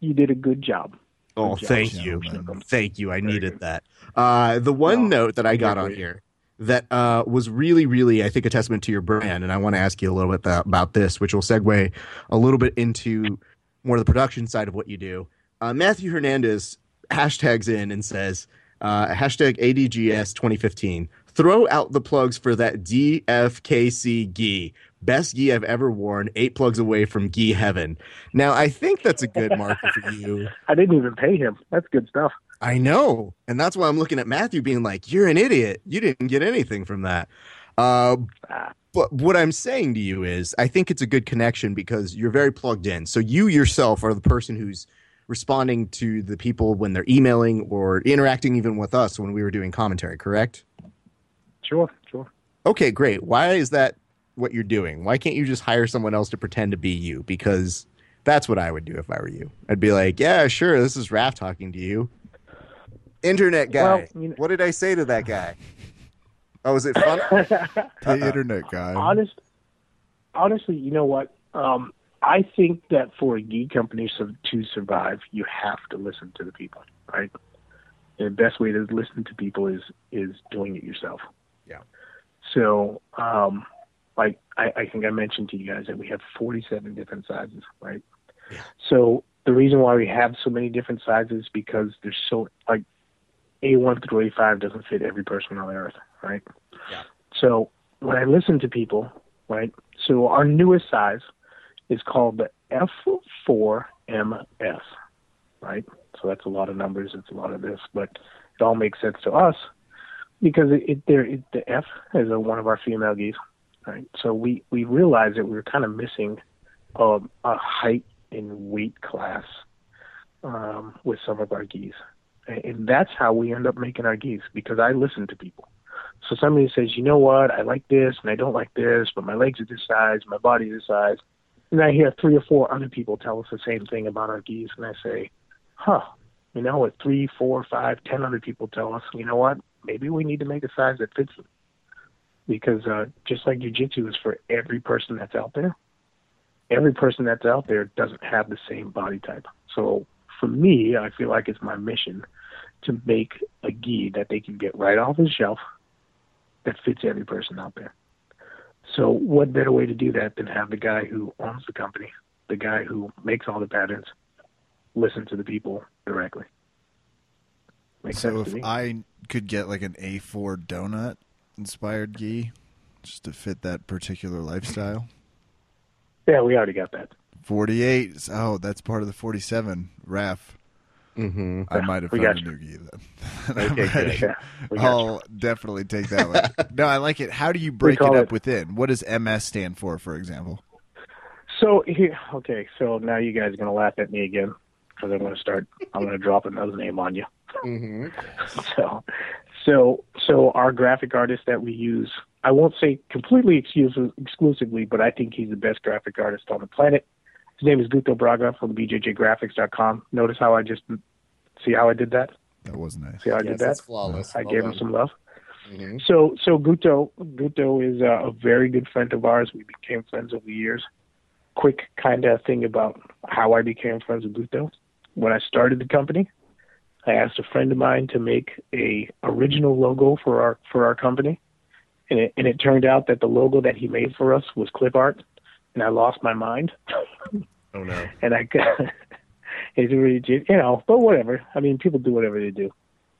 you did a good job. oh, good job, thank you. gentlemen. Thank you. I Very needed good. that. Uh, the one No, note that I got on here that uh, was really, really, I think, a testament to your brand. And I want to ask you a little bit about this, which will segue a little bit into more of the production side of what you do. Uh, Matthew Hernandez hashtags in and says, uh, hashtag ADGS 2015. Throw out the plugs for that DFKC gi. Best gi I've ever worn, eight plugs away from gi heaven. Now, I think that's a good marker for you. I didn't even pay him. That's good stuff. I know. And that's why I'm looking at Matthew being like, you're an idiot. You didn't get anything from that. Uh, but what I'm saying to you is, I think it's a good connection because you're very plugged in. So you yourself are the person who's responding to the people when they're emailing or interacting even with us when we were doing commentary, correct? Sure, sure. Okay, great. Why is that what you're doing? Why can't you just hire someone else to pretend to be you? Because that's what I would do if I were you. I'd be like, yeah, sure, this is Raph talking to you. Internet guy. Well, you know- what did I say to that guy? Oh, is it fun? The internet guy. Honest, honestly, you know what? Um, I think that for a geek company to survive, you have to listen to the people, right? And the best way to listen to people is is doing it yourself. Yeah. So, um, like I, I think I mentioned to you guys that we have 47 different sizes, right? Yeah. So the reason why we have so many different sizes is because there's so like A1 through A5 doesn't fit every person on the earth, right? Yeah. So when I listen to people, right? So our newest size is called the F4MS, right? So that's a lot of numbers. It's a lot of this, but it all makes sense to us because it, it there it, the F is a, one of our female gis, right? So we we realized that we were kind of missing um, a height and weight class um, with some of our gis, and, and that's how we end up making our gis because I listen to people. So somebody says, you know what, I like this and I don't like this, but my legs are this size, my body is this size. And I hear three or four other people tell us the same thing about our gis, and I say, huh, you know, what three, four, five, ten other people tell us, you know what, maybe we need to make a size that fits them. Because uh, just like jujitsu is for every person that's out there, every person that's out there doesn't have the same body type. So for me, I feel like it's my mission to make a gi that they can get right off the shelf that fits every person out there. So what better way to do that than have the guy who owns the company, the guy who makes all the patents, listen to the people directly. Makes So if. I could get like an A4 donut inspired gi just to fit that particular lifestyle. yeah, we already got that. 48. Oh, that's part of the 47. Raf. Mm-hmm. I might have found a got new gi then. Okay, I'm good. ready. Yeah, we got you. I'll definitely take that one. no, I like it. How do you break it up it- within? What does MS stand for, for example? So here, okay. So now you guys are gonna laugh at me again because I'm gonna start. I'm gonna drop another name on you. Mm-hmm. So, so, so our graphic artist that we use, I won't say completely exclusive, exclusively, but I think he's the best graphic artist on the planet. His name is Guto Braga from BJJGraphics.com. Notice how I just see how I did that. That was nice. See how I did that? flawless. I Well gave him some love. Mhm. So, so Guto, Guto is uh, a very good friend of ours. We became friends over the years. Quick kind of thing about how I became friends with Guto. When I started the company, I asked a friend of mine to make a original logo for our for our company, and it and it turned out that the logo that he made for us was clip art, and I lost my mind. Oh no. and I got it's really you know, but whatever. I mean, people do whatever they do.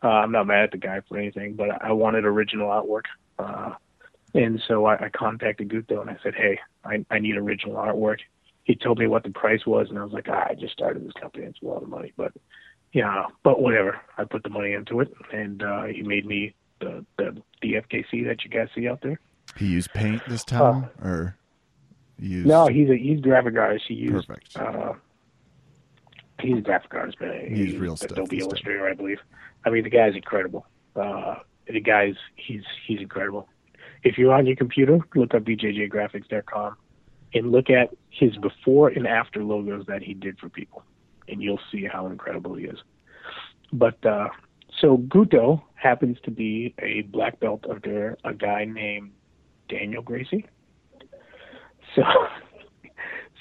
Uh, I'm not mad at the guy for anything, but I wanted original artwork, uh, and so I, I contacted Guto and I said, "Hey, I, I need original artwork." He told me what the price was, and I was like, ah, "I just started this company; it's a lot of money." But yeah, but whatever. I put the money into it, and uh, he made me the the the FKC that you guys see out there. He used paint this time, or he used No, he's a he's a graphic artist. He used perfect. uh, he's a graphic artist, but He's He real stuff Adobe. Illustrator, I believe. I mean, the guy's incredible. Uh, the guy's he's he's incredible. If you're on your computer, look up bjjgraphics.com and look at his before and after logos that he did for people, and you'll see how incredible he is. But uh, so Guto happens to be a black belt under a guy named Daniel Gracie.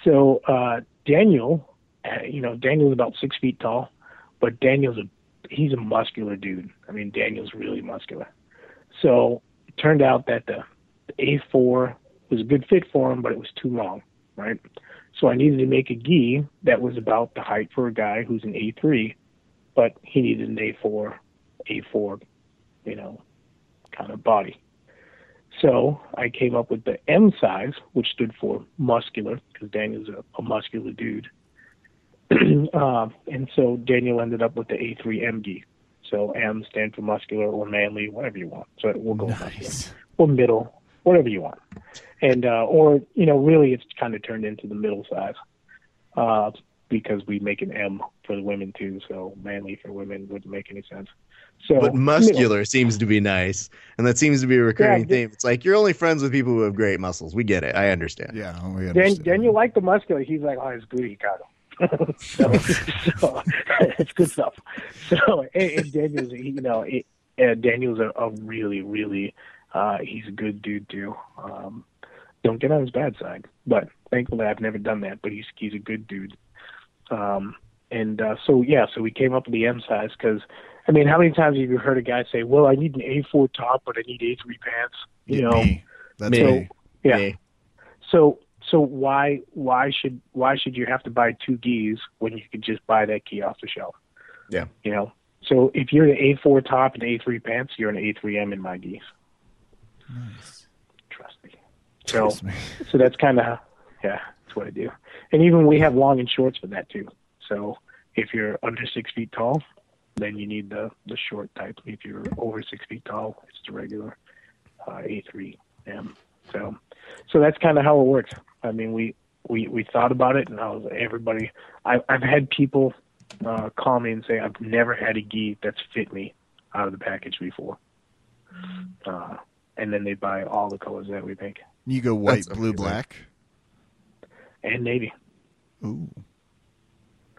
So, so uh, Daniel, uh, you know, Daniel's about six feet tall, but Daniel's a he's a muscular dude. I mean, Daniel's really muscular. So it turned out that the, the A4 was a good fit for him, but it was too long, right? So I needed to make a gi that was about the height for a guy who's an A3, but he needed an A4, A4, you know, kind of body. So I came up with the M size, which stood for muscular, because Daniel's a, a muscular dude. uh, and so Daniel ended up with the A3M gi. So M stands for muscular or manly, whatever you want. So we'll go Nice. or middle, whatever you want. And uh, or you know, really, it's kind of turned into the middle size uh, because we make an M for the women too. So manly for women wouldn't make any sense. So But muscular seems to be nice, and that seems to be a recurring Yeah, theme. It's like you're only friends with people who have great muscles. We get it. I understand. Yeah, we Dan, understand. Daniel liked the muscular. He's like, oh, it's good, he got him. so, so it's good stuff. So, and, and Daniel's, you know, it, uh, Daniel's a, a really, really, uh, he's a good dude too. Um, don't get on his bad side, but thankfully I've never done that. But he's he's a good dude. Um, and uh, so yeah, so we came up with the M size because, I mean, how many times have you heard a guy say, "Well, I need an A4 top, but I need A3 pants"? You Yeah, know, me. That's Me. me. yeah. Me. So so why why should why should you have to buy two gis when you could just buy that key off the shelf? Yeah. You know. So if you're an A4 top and A3 pants, you're an A3M in my gis. Nice. Trust me. So Trust me. so that's kind of yeah, that's what I do. And even we have long and shorts for that too. So if you're under six feet tall, then you need the the short type. If you're over six feet tall, it's the regular uh, A3M. So so that's kind of how it works. I mean, we we we thought about it, and I was everybody. I, I've had people uh, call me and say I've never had a gi that's fit me out of the package before. Uh, and then they buy all the colors that we make You go white, That's blue, amazing. black. and navy. Ooh.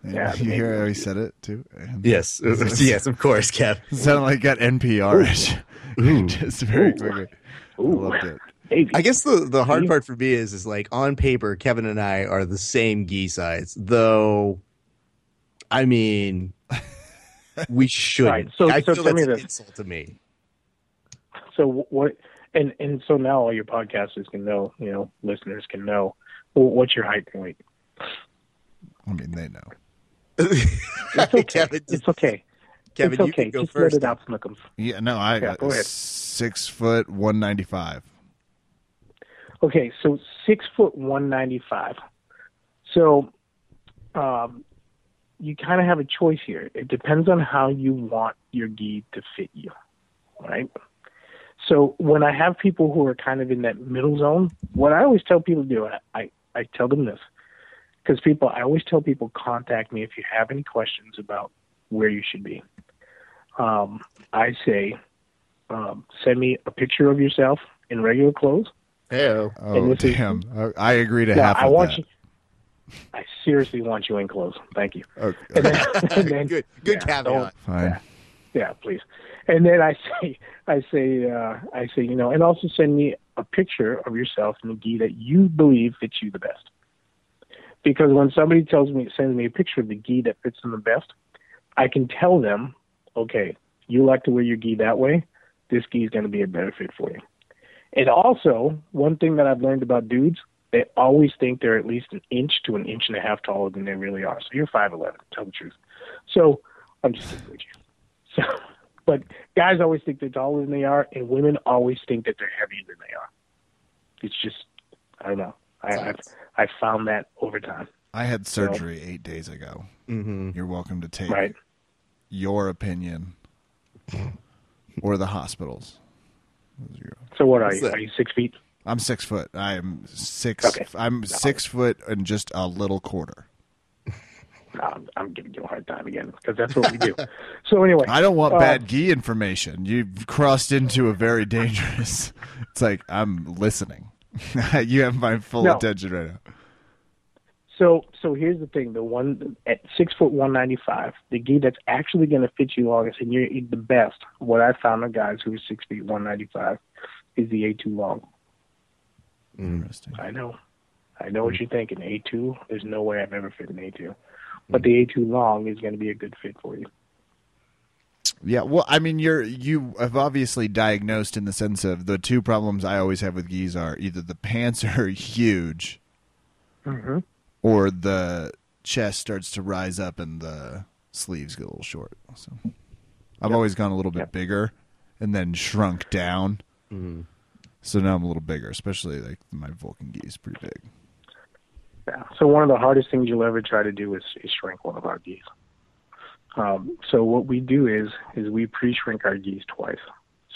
And Yeah, you hear how he said it too? And Yes, yes, of course, Kev. It sounded like got NPR-ish. Ooh. Just very Ooh. I loved it. navy. I guess the the hard See? part for me is is like on paper, Kevin and I are the same gi size, though. I mean, we shouldn't. Right, so- I so feel that's me an this. insult to me. So what? And and so now all your podcasters can know, you know, listeners can know well, what's your height point? I mean, they know. It's okay. Kevin, it's okay. Kevin, it's you okay. can go Just first. let it out, Snookums. Yeah, no, I Yeah, got go ahead. six foot one ninety five. Okay, so six foot one ninety five. So, um, you kind of have a choice here. It depends on how you want your gi to fit you, right? So when I have people who are kind of in that middle zone, what I always tell people to do, I I, I tell them this because people, I always tell people contact me if you have any questions about where you should be. Um, I say, um, send me a picture of yourself in regular clothes. Hell. Oh this is- damn! I, agree to No, half I want that. you. I seriously want you in clothes. Thank you. Okay. And then, and then- good, good yeah, caveat. Fine. yeah. Yeah, please. And then I say, I say, uh, I say, you know, and also send me a picture of yourself in the gi that you believe fits you the best. Because when somebody tells me, sends me a picture of the gi that fits them the best, I can tell them, okay, you like to wear your gi that way. This gi is going to be a better fit for you. And also, one thing that I've learned about dudes, they always think they're at least an inch to an inch and a half taller than they really are. So you're five eleven. Tell the truth. So I'm just with you. So, but guys always think they're taller than they are, and women always think that they're heavier than they are. It's just, I don't know. I, I've I found that over time. I had surgery eight days ago. Mm-hmm. You're welcome to take Right. your opinion or the hospital's. Those are your- So what are you? that? Are you six feet? I'm six foot. I'm six. Okay. I'm six foot and just a little quarter. I'm, I'm giving you a hard time again because that's what we do. so anyway, I don't want uh, bad gi information. You've crossed into a very dangerous. It's like I'm listening. you have my full No. attention right now. So so here's the thing: the one at six foot one ninety five, the gi that's actually going to fit you longest, and you're the best. What I found of guys who are six feet one ninety five is the A two long. Interesting. I know, I know what hmm. you're thinking. A two, there's no way I've ever fit an A two, but hmm. the A two long is going to be a good fit for you. Yeah, well, I mean, you're you have obviously diagnosed in the sense of the two problems I always have with gis are either the pants are huge, hmm or the chest starts to rise up and the sleeves get a little short. So I've Yep. always gone a little bit Yep. bigger and then shrunk down. Mhm. So now I'm a little bigger, especially like my Vulcan gis, pretty big. Yeah. So one of the hardest things you'll ever try to do is, is shrink one of our gis. Um, so what we do is is we pre-shrink our gis twice.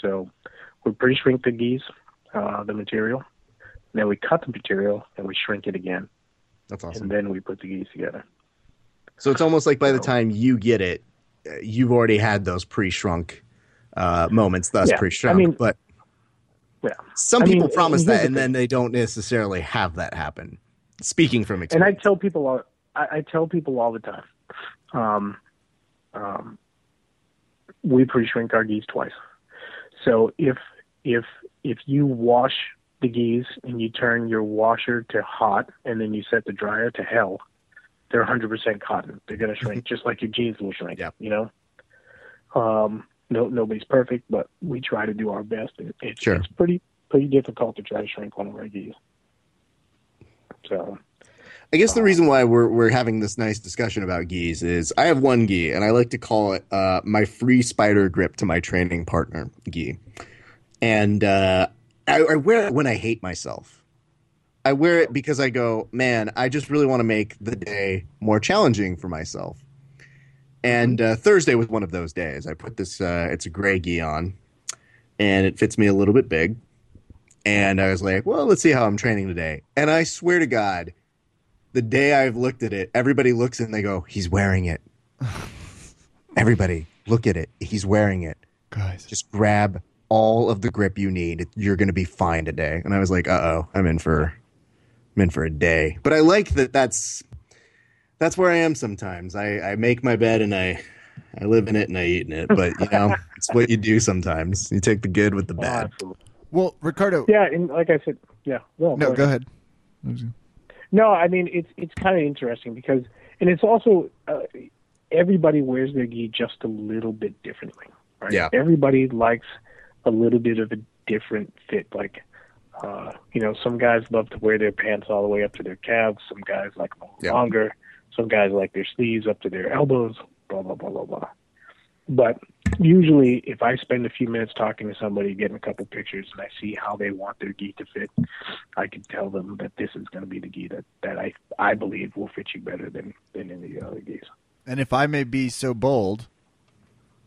So we pre-shrink the gis, uh, the material, then we cut the material and we shrink it again, That's awesome. and then we put the gis together. So it's almost like by the time you get it, uh, you've already had those pre-shrunk uh, moments, thus Yeah, pre-shrunk. I mean- but Yeah. some I mean, people promise here's that, the and then they don't necessarily have that happen. Speaking from experience, and I tell people all I, I tell people all the time, um, um, we pre-shrink our gis twice. So if if if you wash the gis and you turn your washer to hot and then you set the dryer to hell, they're 100% cotton. They're going to shrink just like your jeans will shrink. Yep. You know. Um, no, nobody's perfect, but we try to do our best. It, it's, Sure. it's pretty pretty difficult to try to shrink one of our gis. So. I guess the reason why we're we're having this nice discussion about gis is I have one gi, and I like to call it uh, my free spider grip to my training partner gi, and uh, I, I wear it when I hate myself. I wear it because I go, man, I just really want to make the day more challenging for myself. And uh, Thursday was one of those days. I put this, uh, it's a gray gi on, and it fits me a little bit big. And I was like, well, let's see how I'm training today. And I swear to God, the day I've looked at it, everybody looks and they go, he's wearing it. everybody, look at it. He's wearing it. Guys, Just grab all of the grip you need. You're going to be fine today. And I was like, uh oh, I'm in for, I'm in for a day. But I like that. That's that's where I am sometimes. I, I make my bed and I I live in it and I eat in it. But you know, it's what you do sometimes. You take the good with the bad. well, Ricardo, Yeah, and like I said, yeah. No, no, go ahead. No, I mean it's it's kind of interesting because, and it's also uh, everybody wears their gi just a little bit differently. Right? Yeah. Everybody likes a little bit of a different fit. Like, uh, you know, some guys love to wear their pants all the way up to their calves. Some guys like them Yeah. longer. Some guys like their sleeves up to their elbows. Blah blah blah blah blah. But usually, if I spend a few minutes talking to somebody, getting a couple pictures, and I see how they want their gi to fit, I can tell them that this is going to be the gi that, that I I believe will fit you better than than any other gis. And if I may be so bold,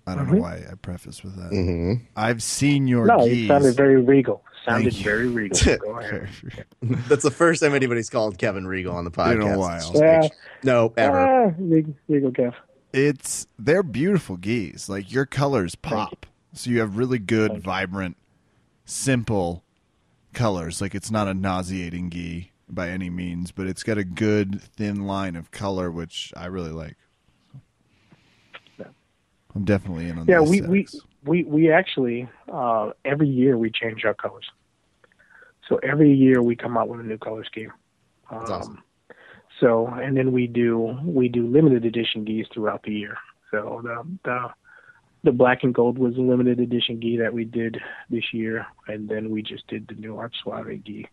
I don't know Mhm. why I preface with that. Mm-hmm. I've seen your No, gis. it sounded very regal. Sounded very regal. Go ahead. That's the first time anybody's called Kevin Regal on the podcast. In a while. It's Yeah. like- No, ever. Ah, regal, regal calf. It's they're beautiful gis. Like your colors pop. So you have really good, vibrant, simple colors. Like it's not a nauseating gi by any means, but it's got a good thin line of color, which I really like. Yeah. I'm definitely in on Yeah, we, we we we actually uh, every year we change our colors. So every year we come out with a new color scheme. Um, That's awesome. So and then we do we do limited edition gis throughout the year. So the the the black and gold was a limited edition gi that we did this year, and then we just did the new Arte Suave gi,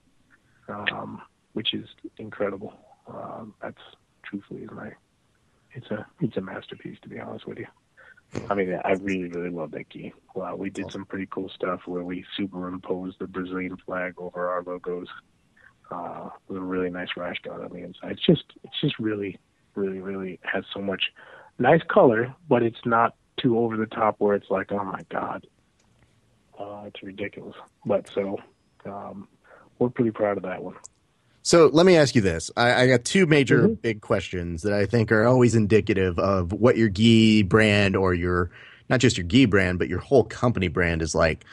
um, which is incredible. Um, that's truthfully my it's a it's a masterpiece to be honest with you. I mean, I really, really love that key. Wow, we did some pretty cool stuff where we superimposed the Brazilian flag over our logos uh, with a really nice rash guard on the inside. It's just, it's just really, really, really has so much nice color, but it's not too over the top where it's like, oh my god, uh, it's ridiculous. But so, um, we're pretty proud of that one. So let me ask you this. I, I got two major Mhm. big questions that I think are always indicative of what your gi brand or your not just your gi brand, but your whole company brand is like.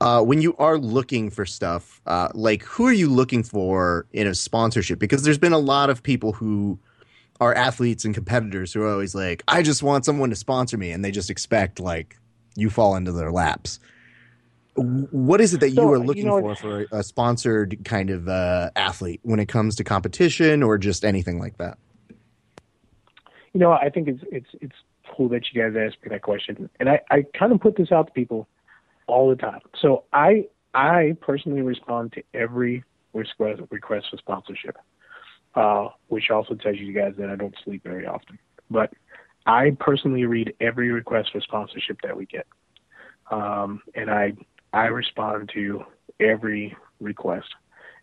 Uh, when you are looking for stuff, uh, like who are you looking for in a sponsorship? Because there's been a lot of people who are athletes and competitors who are always like, I just want someone to sponsor me, and they just expect like you fall into their laps. What is it that you So, are you looking know, for for a sponsored kind of uh, athlete when it comes to competition or just anything like that? you know, I think it's it's it's cool that you guys asked me that question. And I, I kind of put this out to people all the time. So I I personally respond to every request request for sponsorship, uh, which also tells you guys that I don't sleep very often. But I personally read every request for sponsorship that we get, um, and I I respond to every request.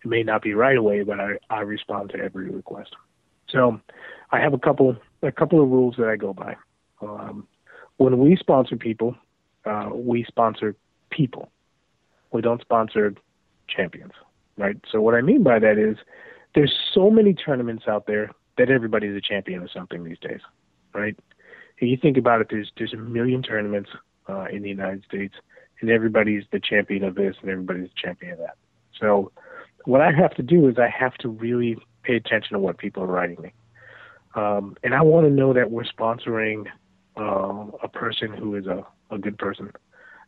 It may not be right away, but I, I respond to every request. So I have a couple a couple of rules that I go by. Um, when we sponsor people, uh, we sponsor people. We don't sponsor champions, right? So what I mean by that is there's so many tournaments out there that everybody's a champion of something these days, right? If you think about it, there's there's a million tournaments uh, in the United States, and everybody's the champion of this and everybody's the champion of that. So what I have to do is I have to really pay attention to what people are writing me. Um, and I want to know that we're sponsoring uh, a person who is a, a good person,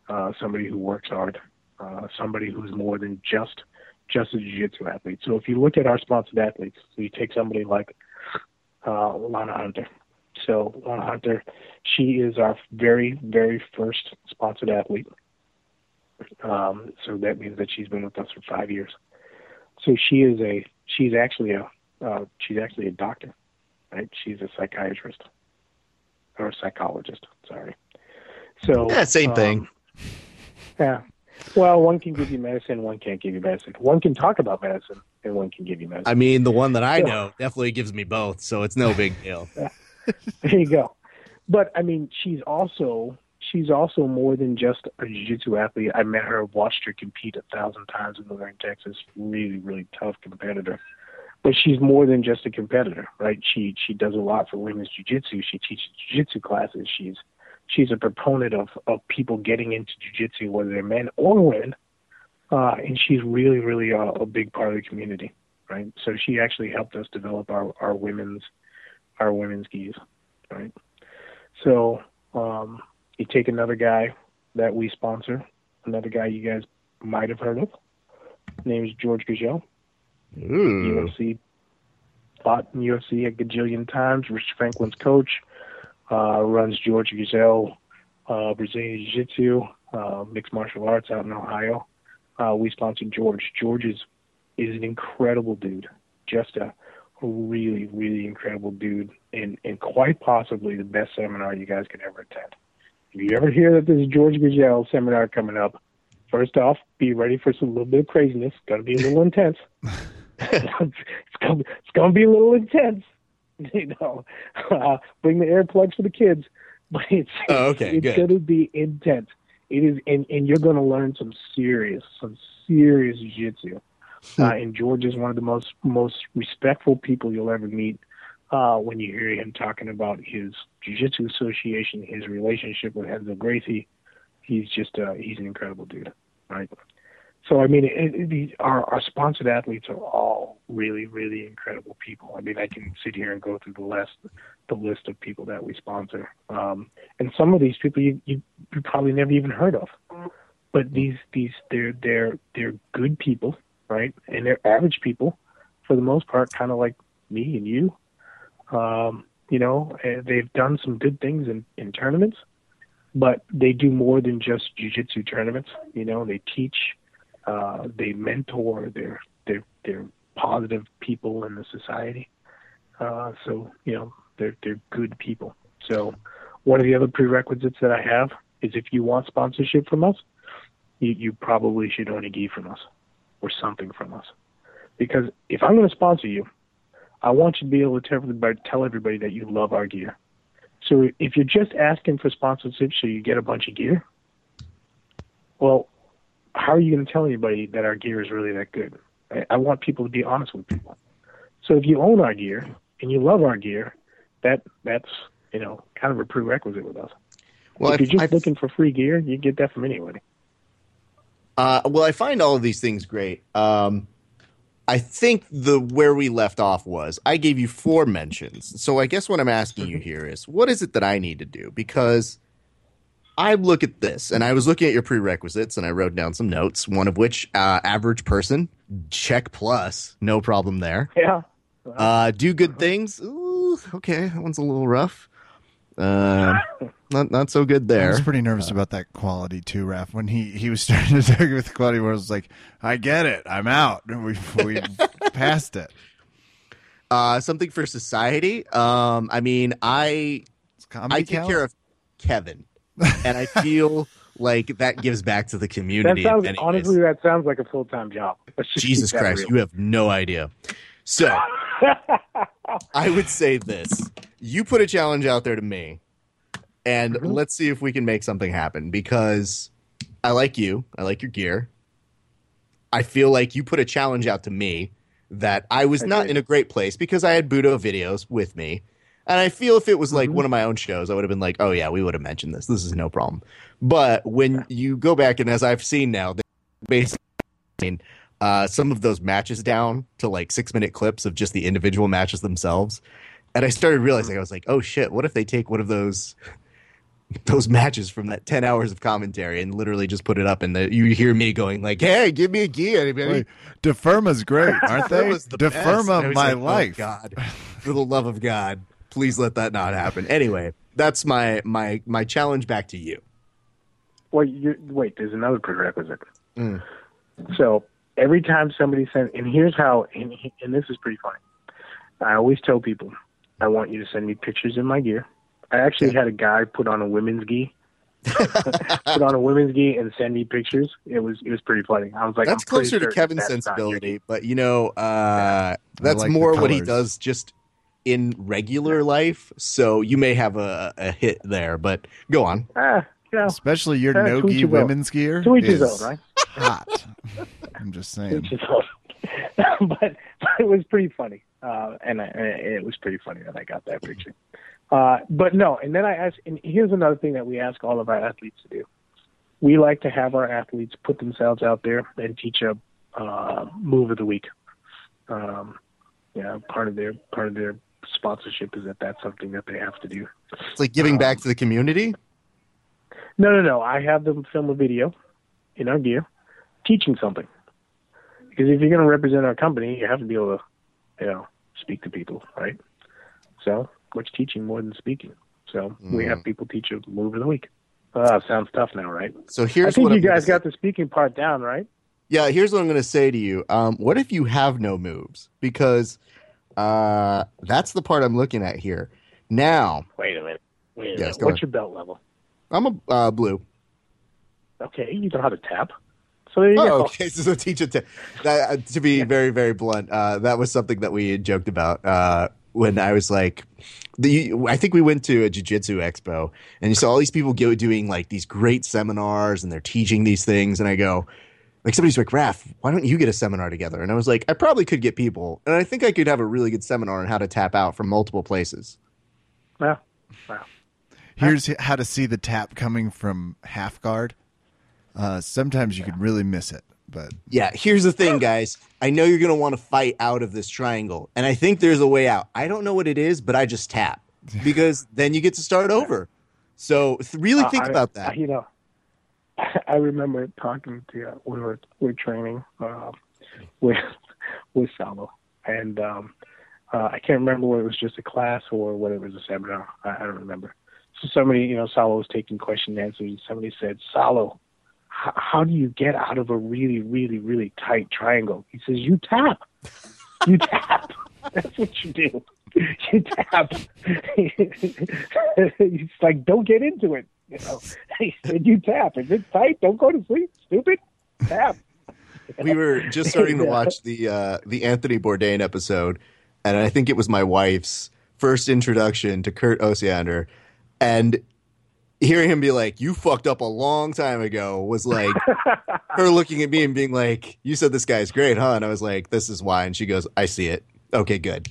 uh, somebody who works hard, uh, somebody who's more than just just a jiu-jitsu athlete. So if you look at our sponsored athletes, so you take somebody like uh, Lana Hunter. So Lana Hunter, she is our very very first sponsored athlete. Um, so that means that she's been with us for five years. So she is a she's actually a uh, she's actually a doctor, right? She's a psychiatrist or a psychologist. Sorry. So yeah, same um, thing. Yeah. Well, one can give you medicine, one can't give you medicine. One can talk about medicine, and one can give you medicine. I mean, the one that I know definitely gives me both, so it's no big deal. there you go. But I mean, she's also she's also more than just a jiu-jitsu athlete. I met her, watched her compete a thousand times in Luverne, Texas. Really, really tough competitor. But she's more than just a competitor, right? She she does a lot for women's jiu-jitsu. She teaches jiu-jitsu classes. She's she's a proponent of of people getting into jiu-jitsu, whether they're men or women. Uh, and she's really, really a, a big part of the community, right? So she actually helped us develop our our women's our women's gis, right? So um, you take another guy that we sponsor, another guy you guys might have heard of. His name is George Gurgel. UFC fought in UFC a gajillion times. Rich Franklin's coach uh, runs George Gurgel uh, Brazilian Jiu Jitsu, uh, mixed martial arts out in Ohio. Uh, we sponsor George. George is is an incredible dude, just a really, really incredible dude, and and quite possibly the best seminar you guys could ever attend. If you ever hear that there's a George Gurgel seminar coming up, first off, be ready for some little bit of craziness. It's gonna be a little intense. it's gonna it's gonna be a little intense. You know, uh, bring the earplugs for the kids, but it's oh, okay, it's gonna be intense. It is, and and you're gonna learn some serious, some serious jiu-jitsu. Hmm. Uh, and George is one of the most most respectful people you'll ever meet uh, when you hear him talking about his jiu-jitsu association, his relationship with Renzo Gracie. He's just uh, he's an incredible dude, right? So I mean, it, it, our our sponsored athletes are all really really incredible people. I mean, I can sit here and go through the list the list of people that we sponsor, um, and some of these people you, you you probably never even heard of, but these these they're they're they're good people, right? And they're average people for the most part, kind of like me and you, um, you know, they've done some good things in, in tournaments, but they do more than just jujitsu tournaments. You know, they teach, uh, they mentor, they're, they're, they're positive people in the society. Uh, so, you know, they're, they're good people. So one of the other prerequisites that I have is if you want sponsorship from us, you, you probably should own a gi from us or something from us. Because if I'm going to sponsor you, I want you to be able to tell everybody, tell everybody that you love our gear. So if you're just asking for sponsorship so you get a bunch of gear, well, how are you going to tell anybody that our gear is really that good? I, I want people to be honest with people. So if you own our gear and you love our gear, that that's you know kind of a prerequisite with us. Well, if you're just I've, looking for free gear, you get that from anybody. Uh, well, I find all of these things great. Um, I think the where we left off was I gave you four mentions. So I guess what I'm asking you here is what is it that I need to do? Because I look at this and I was looking at your prerequisites and I wrote down some notes, one of which uh, average person, check plus, no problem there. Yeah. Uh, do good things. Ooh, okay, that one's a little rough. Uh, not not so good there. I there. was pretty nervous about that quality too, Raph. When he, he was starting to talk with the quality, where I was like, "I get it, I'm out." We we passed it. Uh, something for society. Um, I mean, I comedy I take count? care of Kevin, and I feel like that gives back to the That community. sounds honestly, ways. that sounds like a full time job. Jesus Christ, real. you have no idea. So I would say this: you put a challenge out there to me, and Mhm. let's see if we can make something happen. Because I like you, I like your gear. I feel like you put a challenge out to me that I was not Agreed. in a great place because I had Budo videos with me. And I feel if it was like Mhm. one of my own shows, I would have been like, oh, yeah, we would have mentioned this. This is no problem. But when you go back, and as I've seen now, they basically uh, some of those matches down to like six minute clips of just the individual matches themselves. And I started realizing, I was like, oh shit, what if they take one of those those matches from that 10 hours of commentary and literally just put it up and the, you hear me going like hey give me a key anybody Deferma's great, aren't they? the best. Deferma, my like, oh, life. God, for the love of God, please let that not happen. Anyway, that's my my my challenge back to you. Well, you wait. There's another prerequisite. Mm. So every time somebody sends, and here's how, and, and this is pretty funny. I always tell people, I want you to send me pictures in my gear. I actually had a guy put on a women's gi, put on a women's gi, and send me pictures. It was it was pretty funny. I was like, that's closer to Kevin's that's not your sensibility, but you know, uh, that's like more what he does just in regular life. So you may have a, a hit there, but go on. Ah, you know, Especially your Uh, to Nogi his own. women's gear. to each his is own, right? Hot. I'm just To saying. each his own. but, but it was pretty funny, uh, and I, it was pretty funny that I got that picture. Uh, but no, and then I asked, and here's another thing that we ask all of our athletes to do. We like to have our athletes put themselves out there and teach a uh, move of the week. Um, you know, part of their part of their sponsorship is that that's something that they have to do. It's like giving back to the community. No, no, no. I have them film a video in our gear teaching something. Because if you're going to represent our company, you have to be able to, you know, speak to people, right? So, what's teaching more than speaking? So, we have people teach a move of the week. Uh, sounds tough now, right? So here's I think you I'm guys got the speaking part down, right? Yeah, here's what I'm going to say to you. Um, what if you have no moves? Because uh, that's the part I'm looking at here. Now, Wait a minute. Wait a Yes, minute. What's ahead. your belt level? I'm a uh, blue. Okay, you don't know how to tap. So there you Oh, go. okay. So teach it to that. Uh, to be very, very blunt, uh, that was something that we had joked about uh, when I was like, the. I think we went to a jujitsu expo, and you saw all these people go doing like these great seminars, and they're teaching these things, and I go. Like somebody's like, Raph, why don't you get a seminar together? And I was like, I probably could get people, and I think I could have a really good seminar on how to tap out from multiple places. Wow. Wow. Here's how to see the tap coming from half guard. Uh, sometimes you can really miss it, but Yeah, here's the thing, guys. I know you're going to want to fight out of this triangle, and I think there's a way out. I don't know what it is, but I just tap because then you get to start over. So th- really think Uh, I- about I- that. you know, I remember talking to we were we were training uh, with with Saulo, and um, uh, I can't remember whether it was just a class or whether it was a seminar. I, I don't remember. So somebody, you know, Saulo was taking question and answers. And somebody said, "Saulo, h- how do you get out of a really, really, really tight triangle?" He says, "You tap. You tap. That's what you do." You tap. It's like, don't get into it. You know, he said, you tap. If it's tight, don't go to sleep. Stupid. Tap. We were just starting to watch the uh, the Anthony Bourdain episode, and I think it was my wife's first introduction to Kurt Osiander, and hearing him be like, "You fucked up a long time ago," was like her looking at me and being like, "You said this guy's great, huh?" And I was like, "This is why." And she goes, "I see it. Okay, good."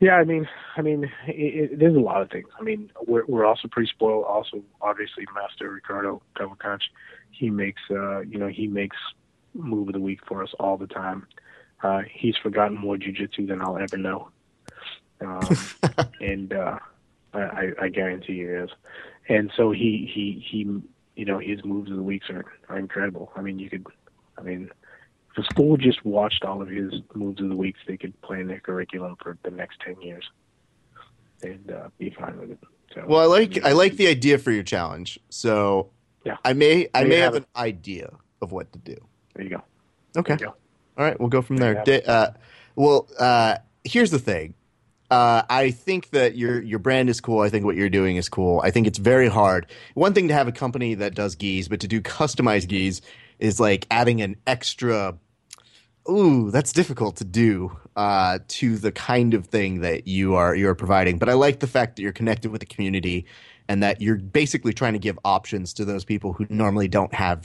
Yeah, I mean, I mean, it, it, there's a lot of things. I mean, we're we're also pretty spoiled. Also, obviously, Master Ricardo Cavalcanti, he makes, uh, you know, he makes move of the week for us all the time. Uh, he's forgotten more jujitsu than I'll ever know, um, and uh, I, I, guarantee you he is. And so he he he, you know, his moves of the weeks are are incredible. I mean, you could, I mean, a school just watched all of his moves of the weeks, they could plan their curriculum for the next ten years. and uh, be fine with it. So, Well, I like I like the idea for your challenge. So Yeah. I may I may have have an idea of what to do. There you go. Okay. You go. All right, we'll go from There there. Uh, well, uh, here's the thing. Uh, I think that your your brand is cool. I think what you're doing is cool. I think it's very hard. One thing to have a company that does gis, but to do customized gis is like adding an extra. Ooh, that's difficult to do uh, to the kind of thing that you are you are providing. But I like the fact that you're connected with the community and that you're basically trying to give options to those people who normally don't have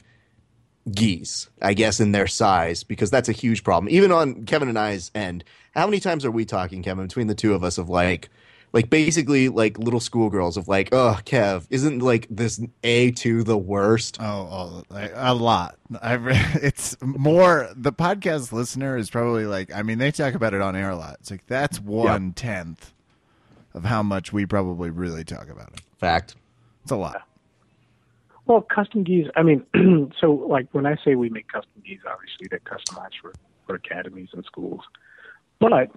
gis, I guess, in their size, because that's a huge problem. Even on Kevin and I's end, how many times are we talking, Kevin, between the two of us of like, like basically like little schoolgirls of like, oh, Kev, isn't like this A two the worst? Oh, oh like, a lot. I it's more the podcast listener is probably like. I mean, they talk about it on air a lot. It's like that's one tenth of how much we probably really talk about it. Fact. It's a lot. Well, custom gis. I mean, so like when I say we make custom gis, obviously they're customized for for academies and schools. But if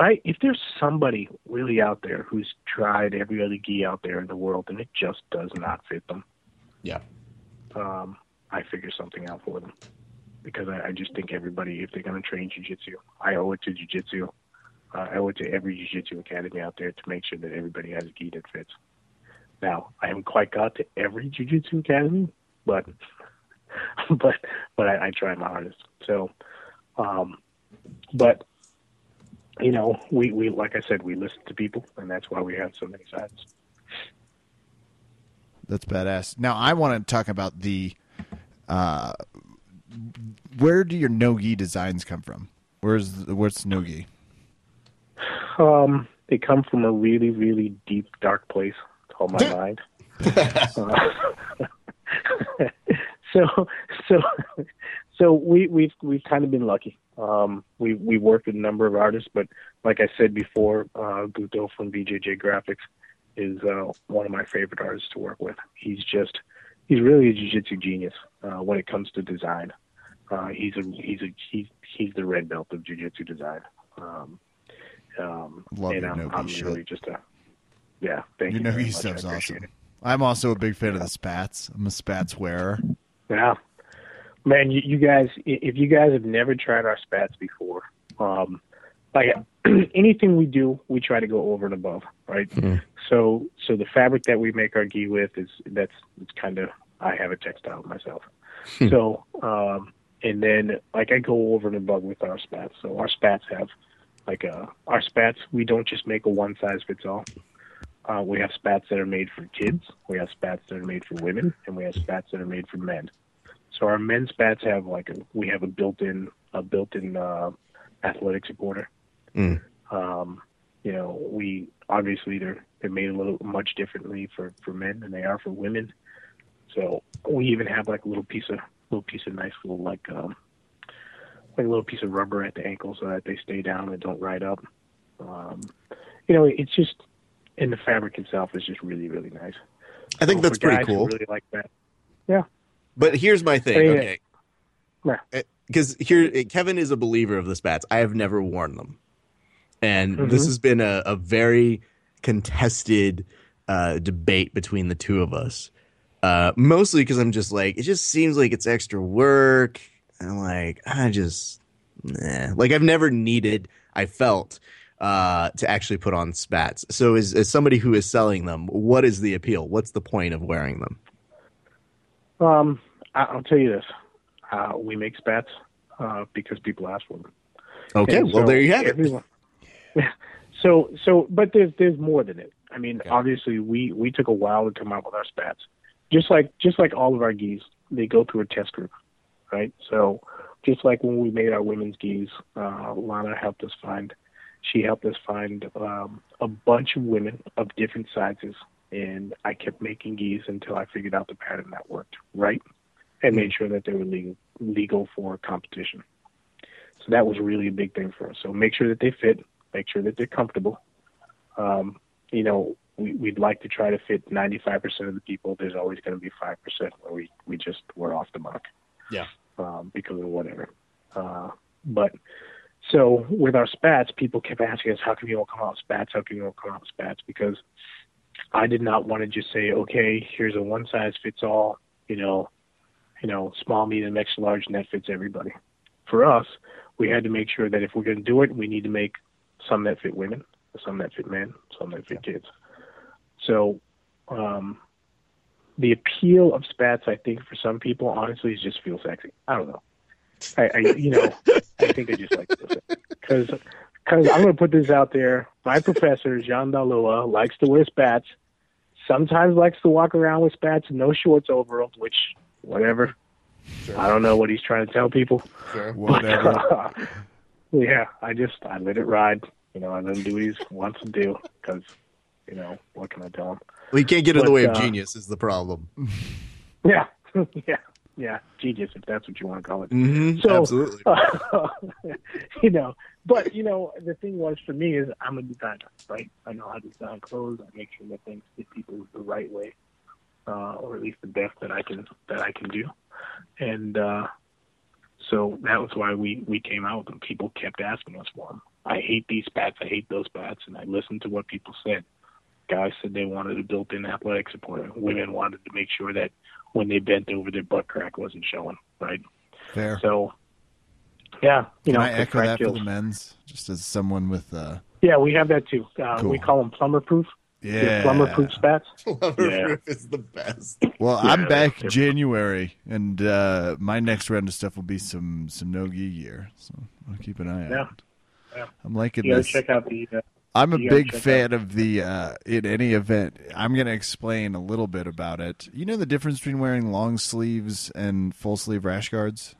I if there's somebody really out there who's tried every other gi out there in the world and it just does not fit them, Yeah. um, I figure something out for them because I, I just think everybody, if they're going to train jujitsu, I owe it to jujitsu. Uh, I owe it to every jujitsu academy out there to make sure that everybody has a gi that fits. Now, I haven't quite got to every jujitsu academy, but but but I, I try my hardest. So, um, but you know, we we like I said, we listen to people, and that's why we have so many sides. That's badass. Now I want to talk about the. Uh, where do your nogi designs come from? Where's where's nogi? Um, they come from a really, really deep, dark place called my mind. Uh, so, so, so we we've we've kind of been lucky. Um, we we worked with a number of artists, but like I said before, uh, Guto from BJJ Graphics is uh, one of my favorite artists to work with. He's just he's really a jiu-jitsu genius uh, when it comes to design. Uh, he's a he's a he's he's the red belt of jiu-jitsu design. Um, um, Love and I'm, I'm really just a yeah. Thank Your you. very nogi stuff's awesome. it. I'm also a big fan of the spats. I'm a spats wearer. Yeah, man, you, you guys, if you guys have never tried our spats before, um, like anything we do, we try to go over and above, right? So, so the fabric that we make our gi with is that's it's kind of I have a textile myself, so um, and then like I go over and above with our spats. So our spats have like uh our spats. We don't just make a one size fits all. Uh, we have spats that are made for kids. We have spats that are made for women, and we have spats that are made for men. So our men's bats have like a we have a built-in a built-in uh, athletic supporter. Mm. Um, you know, we obviously they're they're made a little much differently for for men than they are for women. So we even have like a little piece of little piece of nice little like um like a little piece of rubber at the ankle so that they stay down and don't ride up. Um, you know, it's just and the fabric itself is just really really nice. I think So that's pretty cool. Really like that. But here's my thing, Yeah. okay? Yeah. Because here, Kevin is a believer of the spats. I have never worn them, and Mhm. this has been a, a very contested uh, debate between the two of us. Uh, mostly because I'm just like, it just seems like it's extra work. And I'm like, I just, nah. like I've never needed. I felt uh, to actually put on spats. So, as, as somebody who is selling them, what is the appeal? What's the point of wearing them? Um, I'll tell you this: uh, we make spats uh, because people ask for them. Okay, And well so there you have it. everyone- Yeah. So so, but there's there's more than it. I mean, Okay. obviously, we we took a while to come up with our spats. Just like just like all of our gis, they go through a test group, right? So just like when we made our women's gis, uh, Lana helped us find. She helped us find um, a bunch of women of different sizes, and I kept making gis until I figured out the pattern that worked right, and made sure that they were legal legal for competition. So that was really a big thing for us. So make sure that they fit, make sure that they're comfortable. Um, you know, we, we'd like to try to fit 95% of the people. There's always going to be 5% where we, we just were off the mark. Yeah. Um, because of whatever. Uh, but So with our spats, people kept asking us, "How come you don't come out with spats? How come you don't come out with spats?" Because I did not want to just say, "Okay, here's a one size fits all," you know, you know, small, medium, extra large, and that fits everybody. For us, we had to make sure that if we're going to do it, we need to make some that fit women, some that fit men, some that fit kids. So, um, the appeal of spats, I think, for some people, honestly, is just feel sexy. I don't know. I, I you know, I think I just like because because I'm going to put this out there. My professor Jean Dalua likes to wear spats. Sometimes likes to walk around with spats no shorts over them, which whatever. I don't know what he's trying to tell people. Sure. Whatever. But, uh, yeah, I just I let it ride. You know, I let him do what he wants to do because you know what can I tell him? Well, you can't get in the But, way of uh, genius is the problem. Yeah, yeah, yeah. Genius, if that's what you want to call it. Mm-hmm. So- Absolutely. you know, but you know, the thing was for me is I'm a designer, right? I know how to design clothes. I make sure that things fit people the right way, uh, or at least the best that I can that I can do. And uh, so that was why we we came out with them. People kept asking us for them. I hate these spats. I hate those spats, and I listened to what people said. Guys said they wanted a built-in athletic support. Women wanted to make sure that when they bent over, their butt crack wasn't showing, right? Fair. So, yeah, you Can know, I echo crack that for the men's? Just as someone with uh Yeah, we have that too. Uh, We call them plumber proof. yeah Plumber proof spats. Loverproof is the best. Well, Yeah, I'm back January, and uh, my next round of stuff will be some some no gi gear. So I'll keep an eye Yeah. out. Yeah. I'm liking You this. check out the. Uh, I'm a you big check fan of the uh, in any event. I'm going to explain a little bit about it. You know the difference between wearing long sleeves and full sleeve rash guards.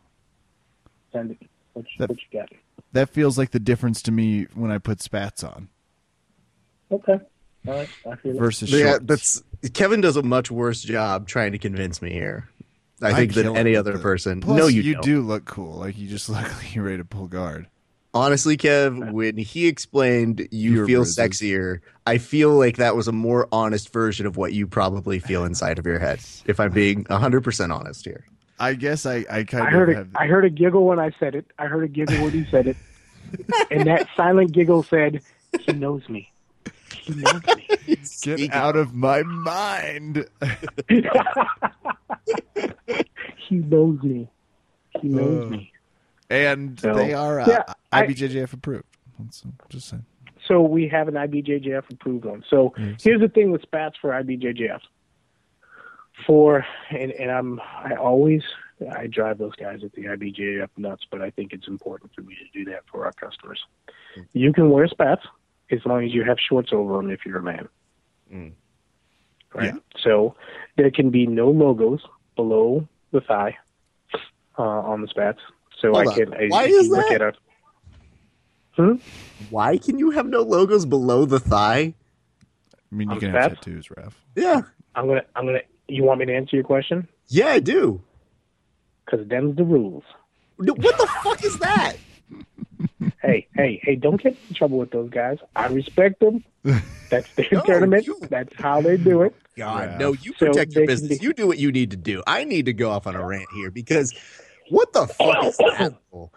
send it. What you, That- what you got? That feels like the difference to me when I put spats on Okay. All right. I feel versus Yeah, shorts. that's Kevin does a much worse job trying to convince me here. I I think than any other the- person. Plus, no, you, you don't. do look cool. Like you just look like you're ready to pull guard. Honestly, Kev, when he explained you Fewer feel bruises. sexier, I feel like that was a more honest version of what you probably feel inside of your head. If I'm being 100% honest here. I guess I, I kind I of heard a, have. I heard a giggle when I said it. I heard a giggle when he said it, and that silent giggle said, "He knows me. He knows me." Get Speaking out of my mind. he knows me. He knows Uh. me. And So, they are uh, yeah, I- IBJJF approved. That's, uh, just saying. So we have an IBJJF approved one. So Yes. here's the thing with spats for IBJJF. For and, and I'm I always I drive those guys at the IBJJF nuts, but I think it's important for me to do that for our customers. You can wear spats as long as you have shorts over them if you're a man. Mm. Right. Yeah. So there can be no logos below the thigh uh, on the spats. So Hold I on. can. I, Why is look that? At a, hmm? Why can you have no logos below the thigh? I mean, you On can have spats? tattoos, Raf. Yeah. I'm gonna. I'm gonna. You want me to answer your question? Yeah, I do. Because them's the rules. No, What the fuck is that? Hey, hey, hey! Don't get in trouble with those guys. I respect them. That's their No, tournament. you- That's how they do it. God, Yeah. no, you So protect your they can business. be- You do what you need to do. I need to go off on a rant here because what the fuck is that? for?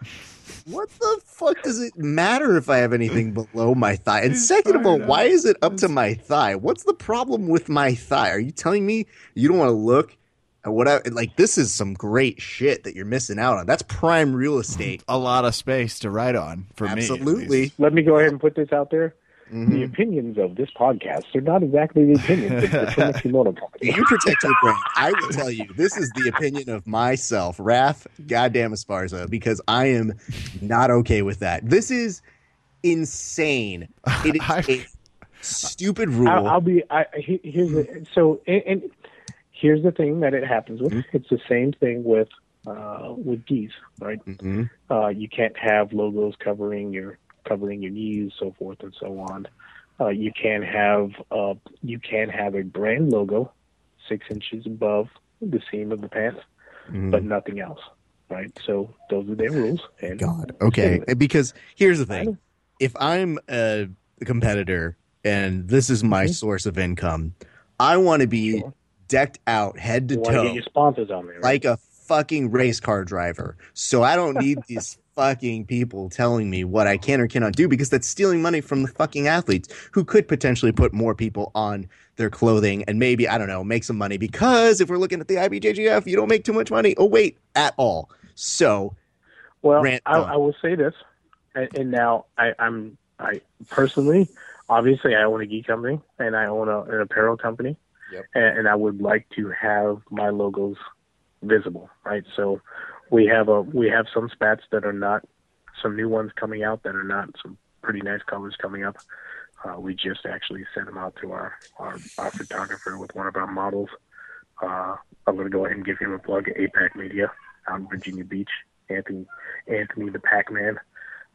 What the fuck does it matter if I have anything below my thigh? And second of all, why is it up to my thigh? What's the problem with my thigh? Are you telling me you don't want to look at what I like? This is some great shit that you're missing out on. That's prime real estate. A lot of space to write on for me. at Absolutely. Let me go ahead and put this out there. The Mhm. opinions of this podcast are not exactly the opinions of the Plymouth Kimono Company. You protect your brand. I will tell you, this is the opinion of myself, Raph, goddamn Esparza, because I am not okay with that. This is insane. It is I- a stupid rule. I'll, I'll be. I, here's the, so, and, and here's the thing that it happens with. It's the same thing with uh, with gis, right? Mhm. Uh, you can't have logos covering your covering your knees, so forth and so on. Uh, you can have uh, you can have a brand logo six inches above the seam of the pants, Mhm. but nothing else, right? So those are their rules. And God. Okay. Because here's the thing if I'm a competitor and this is my Mhm. source of income, I want to be Sure. decked out head to toe. get your sponsors on there, right? like a fucking race car driver. So I don't need these fucking people telling me what I can or cannot do because that's stealing money from the fucking athletes who could potentially put more people on their clothing and maybe, I don't know, make some money because if we're looking at the IBJJF, you don't make too much money. Oh, wait, at all. So, Well, Rant I. I will say this, and, and now I, I'm I personally, obviously, I own a geek company and I own a, an apparel company, Yep. and, and I would like to have my logos visible, right? So we have a we have some spats that are not some new ones coming out that are not some pretty nice colors coming up. Uh, we just actually sent them out to our, our, our photographer with one of our models. Uh, I'm going to go ahead and give him a plug at APAC Media out in Virginia Beach. Anthony, Anthony the Pac-Man.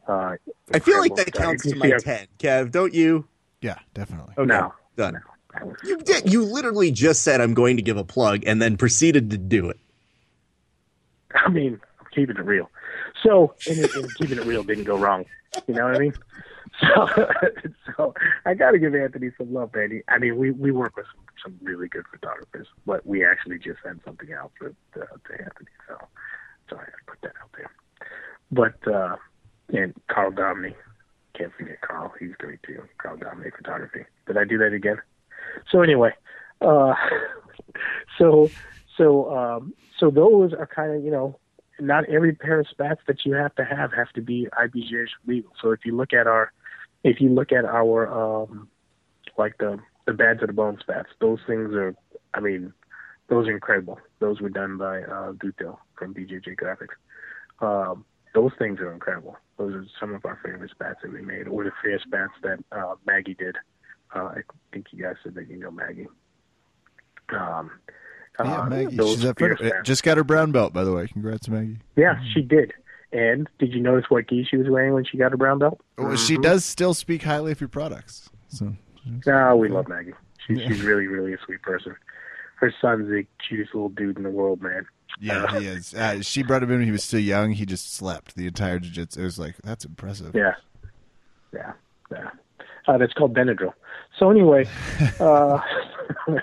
Uh, I feel like that counts You to my see our- 10. Kev, don't you? Yeah, definitely. Okay, No. done. I was- You did. You literally just said I'm going to give a plug and then proceeded to do it. I mean, I'm keeping it real. So, and, it- and keeping it real didn't go wrong. You know what I mean? So, so I got to give Anthony some love, Andy. I mean, we we work with some, some really good photographers, but we actually just sent something out to to, to Anthony. So, so I had to put that out there. But uh, and Carl Domney, can't forget Carl. He's great too. Carl Domney Photography. Did I do that again? So anyway, uh, so so um, so those are kind of you know not every pair of spats that you have to have have to be IBJJ legal. So if you look at our if you look at our um, like the the bad to the bone spats, those things are I mean those are incredible. Those were done by uh, Guto from BJJ Graphics. Um, those things are incredible. Those are some of our favorite spats that we made, or the fair spats that uh, Maggie did. Uh, I think you guys said that you know Maggie. Um, Yeah, uh, Maggie. those She's at fair Fred- just got her brown belt, by the way. Congrats, Maggie. yeah, she did. And did you notice what gi she was wearing when she got her brown belt? Well, She does still speak highly of your products. So No, we love Maggie. She's she's really, really a sweet person. Her son's the cutest little dude in the world, man. yeah, he is. Uh, she brought him in when he was still young. He just slept the entire jiu-jitsu. It was like that's impressive. Yeah, yeah, yeah. Uh, that's called Benadryl. So anyway, uh,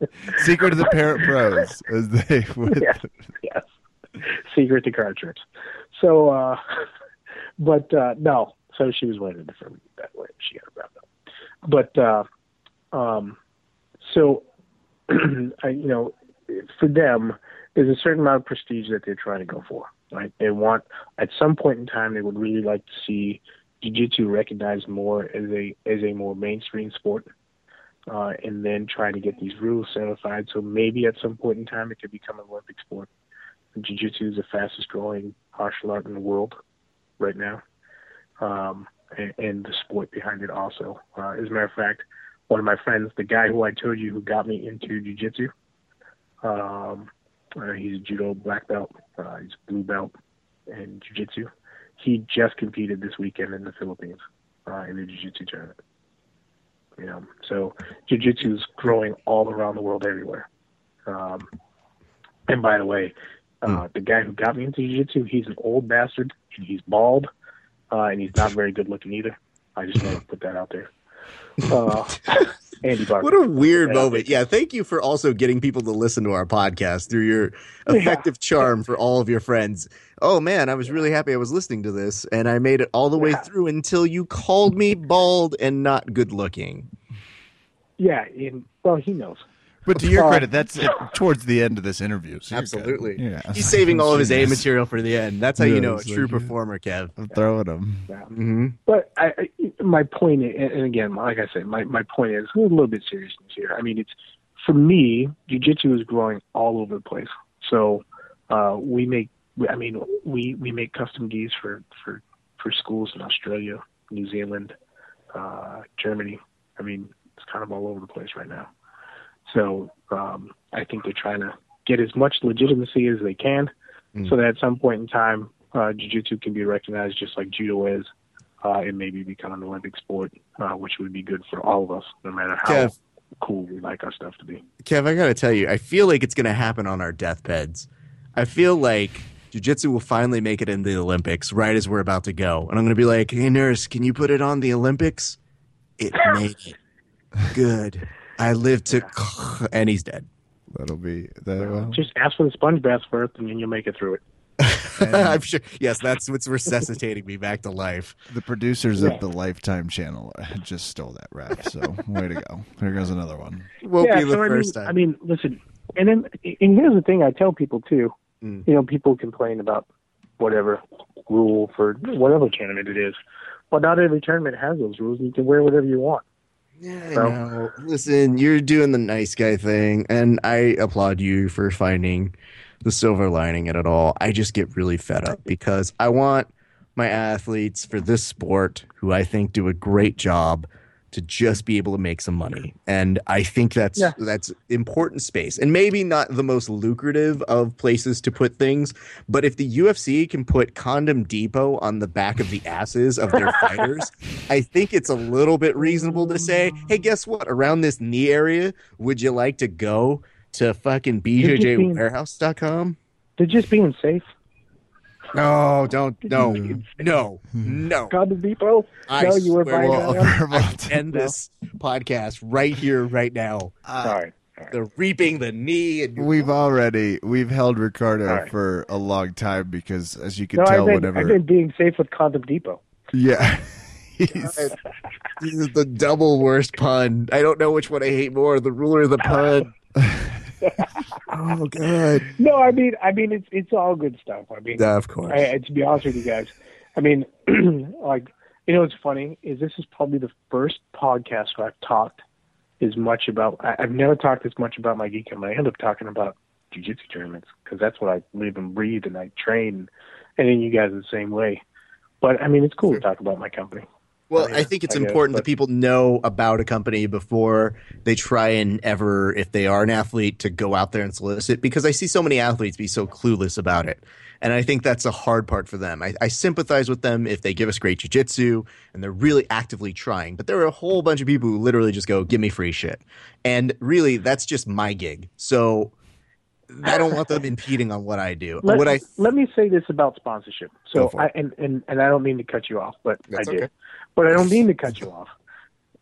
Secret of the Parrot Pros, as they would. yes, yes. Secret to card tricks. So, uh, but uh, no. So she was wearing a me that way. She got a brown. But uh, um, so I, you know, for them, there's a certain amount of prestige that they're trying to go for. Right? They want at some point in time they would really like to see jiu-jitsu recognized more as a as a more mainstream sport. Uh, and then trying to get these rules certified. So maybe at some point in time it could become an Olympic sport. Jiu-jitsu is the fastest growing martial art in the world right now, um, and, and the sport behind it also. Uh, as a matter of fact, one of my friends, the guy who I told you who got me into jiu-jitsu, um, uh, he's a judo black belt, uh, he's blue belt in jiu-jitsu. He just competed this weekend in the Philippines uh, in the jiu-jitsu tournament. You know, so jiu-jitsu is growing all around the world everywhere. Um, and by the way, uh, the guy who got me into jiu-jitsu, he's an old bastard, and he's bald, uh, and he's not very good looking either. I just want to put that out there. Uh, Andy Barker. What a weird moment. Yeah, thank you for also getting people to listen to our podcast through your effective charm for all of your friends. Oh man, I was really happy I was listening to this and I made it all the way Yeah. through until you called me bald and not good looking. Yeah, and, well, he knows. But to your credit, that's it, towards the end of this interview. so. Absolutely. Yeah. He's saving all of his A material for the end. That's how you know a true like, performer, Kev. I'm throwing them. Yeah. hmm But I, I, my and again, like I said, my, my point is a little bit seriousness here. I mean, it's for me, jujitsu is growing all over the place. So uh, we make, I mean, we we make custom gis for for for schools in Australia, New Zealand, uh, Germany. I mean, it's kind of all over the place right now. So um, I think they're trying to get as much legitimacy as they can, Mm. so that at some point in time, uh, jiu-jitsu can be recognized just like judo is, uh, and maybe become an Olympic sport, uh, which would be good for all of us, no matter how Kev. cool we like our stuff to be. Kev, I gotta tell you, I feel like it's gonna happen on our deathbeds. I feel like jiu-jitsu will finally make it in the Olympics right as we're about to go, and I'm gonna be like, "Hey, nurse, can you put it on the Olympics?" It made it. Good. I lived to, and he's dead. That'll be that. Well, Just ask for the sponge bath first, and then you'll make it through it. I'm sure. Yes, that's what's resuscitating me back to life. The producers Yeah. of the Lifetime channel just stole that rap. So way to go. Here goes another one. Won't yeah, be the so first I mean, time. I mean, listen, and then and here's the thing: I tell people too. Mm. You know, people complain about whatever rule for whatever tournament it is. Well, not every tournament has those rules. You can wear whatever you want. Yeah, So- know. Listen, you're doing the nice guy thing, and I applaud you for finding the silver lining in it all. I just get really fed up because I want my athletes for this sport, who I think do a great job, to just be able to make some money. And I think that's Yeah. that's important space. And maybe not the most lucrative of places to put things, but if the UFC can put Condom Depot on the back of the asses of their fighters, I think it's a little bit reasonable to say, hey, guess what? Around this knee area, would you like to go to fucking BJJWarehouse.com? They're just being safe. No, don't, no, no, no. Condom Depot. I no, you were swear- buying Well, that one? verbal end this podcast right here, right now. Uh, All right. The reaping the knee and We've already we've held Ricardo All right. for a long time because, as you can No, tell, I've been, whenever I've been being safe with Condom Depot. yeah, he's, This is the double worst pun. I don't know which one I hate more, the ruler of the pun. oh god. No, I mean, I mean, it's it's all good stuff. I mean, of course. I, I- to be honest with you guys, I mean, like, you know, what's funny is this is probably the first podcast where I've talked as much about. I, I've never talked as much about my geek, and I end up talking about jujitsu tournaments because that's what I live and breathe, and I train. And then you guys are the same way. But I mean, it's cool to talk about my company. Well, Yeah, I think it's I guess, important that people know about a company before they try and ever, if they are an athlete, to go out there and solicit. Because I see so many athletes be so clueless about it, and I think that's a hard part for them. I, I sympathize with them if they give us great jujitsu and they're really actively trying. But there are a whole bunch of people who literally just go, "Give me free shit," and really, that's just my gig. So I don't want them impeding on what I do. Let, what I let me say this about sponsorship. So, I, and, and and I don't mean to cut you off, but That's I did. okay. But I don't mean to cut you off.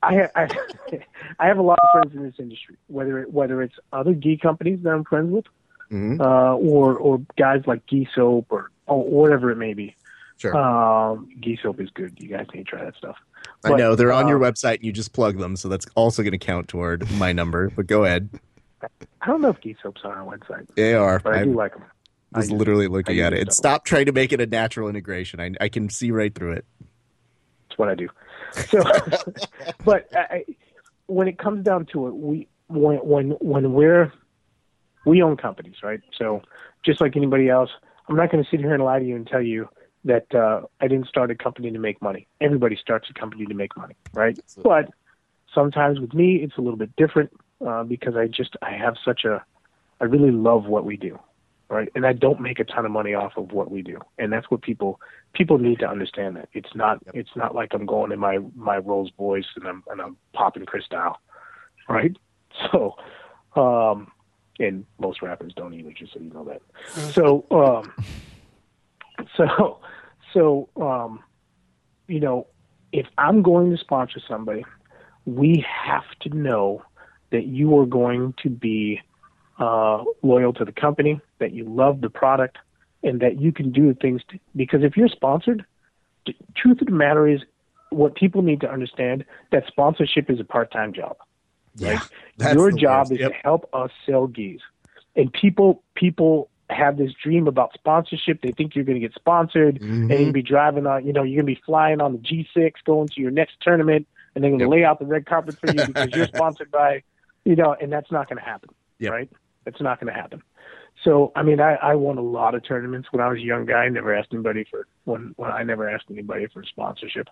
I I, I have a lot of friends in this industry, whether it, whether it's other gi companies that I'm friends with, Mhm. uh, or or guys like Gi Soap or or whatever it may be. sure. Um, Gi Soap is good. You guys need to try that stuff. I but, know they're on your uh, website and you just plug them, so that's also going to count toward my number. But go ahead. I don't know if Gi Soap's on our website, They are. but I, I do like them. was I do. literally looking at it. And stop trying to make it a natural integration. I, I can see right through it. That's what I do. So, but I, when it comes down to it, we when when when we're we own companies, right? So just like anybody else, I'm not going to sit here and lie to you and tell you that uh, I didn't start a company to make money. Everybody starts a company to make money, right? But sometimes with me, it's a little bit different uh, because I just I have such a I really love what we do, right? And I don't make a ton of money off of what we do, and that's what people people need to understand that it's not it's not like I'm going in my my Rolls Royce and I'm and I'm popping Cristal, right? So, um, and most rappers don't either, just so you know that. So, um, so, so, um, you know, if I'm going to sponsor somebody, we have to know that you are going to be uh, loyal to the company, that you love the product, and that you can do things. To, because if you're sponsored, the truth of the matter is, what people need to understand that sponsorship is a part-time job. Yeah. Your job is Yep. to help us sell gis. And people people have this dream about sponsorship. They think you're going to get sponsored and Mm-hmm. going to be driving on, you know, you're going to be flying on the G6 going to your next tournament and they're going to Yep. lay out the red carpet for you because you're sponsored by, you know, and that's not going to happen. Yep. Right? It's not going to happen. So, I mean, I, I won a lot of tournaments when I was a young guy. I never asked anybody for when, when I never asked anybody for sponsorship.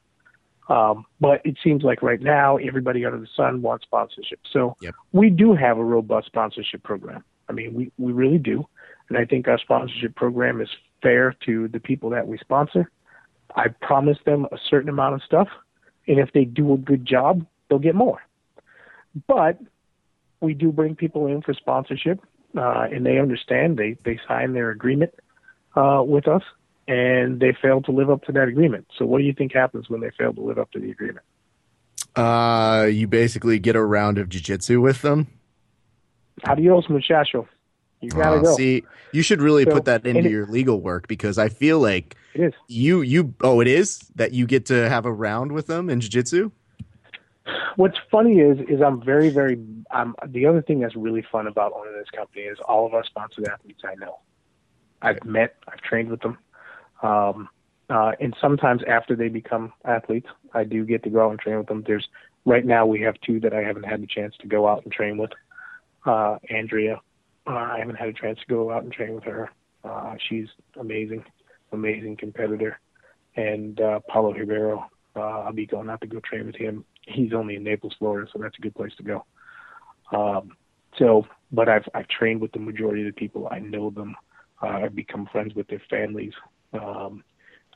Um, but it seems like right now everybody under the sun wants sponsorship. So Yep. we do have a robust sponsorship program. I mean, we, we really do. And I think our sponsorship program is fair to the people that we sponsor. I promise them a certain amount of stuff. And if they do a good job, they'll get more. But we do bring people in for sponsorship, uh, and they understand. They, they sign their agreement uh, with us, and they fail to live up to that agreement. So, what do you think happens when they fail to live up to the agreement? Uh, you basically get a round of jiu-jitsu with them. Adios, muchacho. You gotta Wow. go. See, you should really So- put that into it- your legal work because I feel like It is. you you oh it is that you get to have a round with them in jiu-jitsu What's funny is is I'm very very um the other thing that's really fun about owning this company is all of our sponsored athletes I know. I've met, I've trained with them. Um uh and sometimes after they become athletes, I do get to go out and train with them. There's right now we have two that I haven't had the chance to go out and train with. Uh Andrea, uh, I haven't had a chance to go out and train with her. Uh she's amazing, amazing competitor. And uh Paulo Ribeiro, uh, I'll be going out to go train with him. He's only in Naples, Florida, so that's a good place to go. Um, so, but I've I've trained with the majority of the people. I know them. Uh, I've become friends with their families. Um,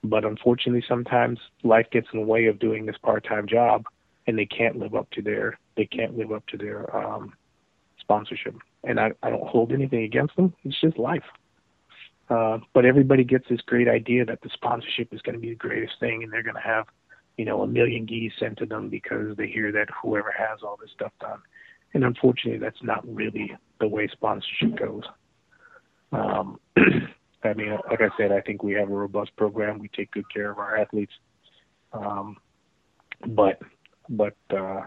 but unfortunately, sometimes life gets in the way of doing this part-time job, and they can't live up to their they can't live up to their um, sponsorship. And I I don't hold anything against them. It's just life. Uh, but everybody gets this great idea that the sponsorship is going to be the greatest thing, and they're going to have, you know, a million gis sent to them because they hear that whoever has all this stuff done. And unfortunately, that's not really the way sponsorship goes. Um, I mean, like I said, I think we have a robust program. We take good care of our athletes. Um, but, but uh,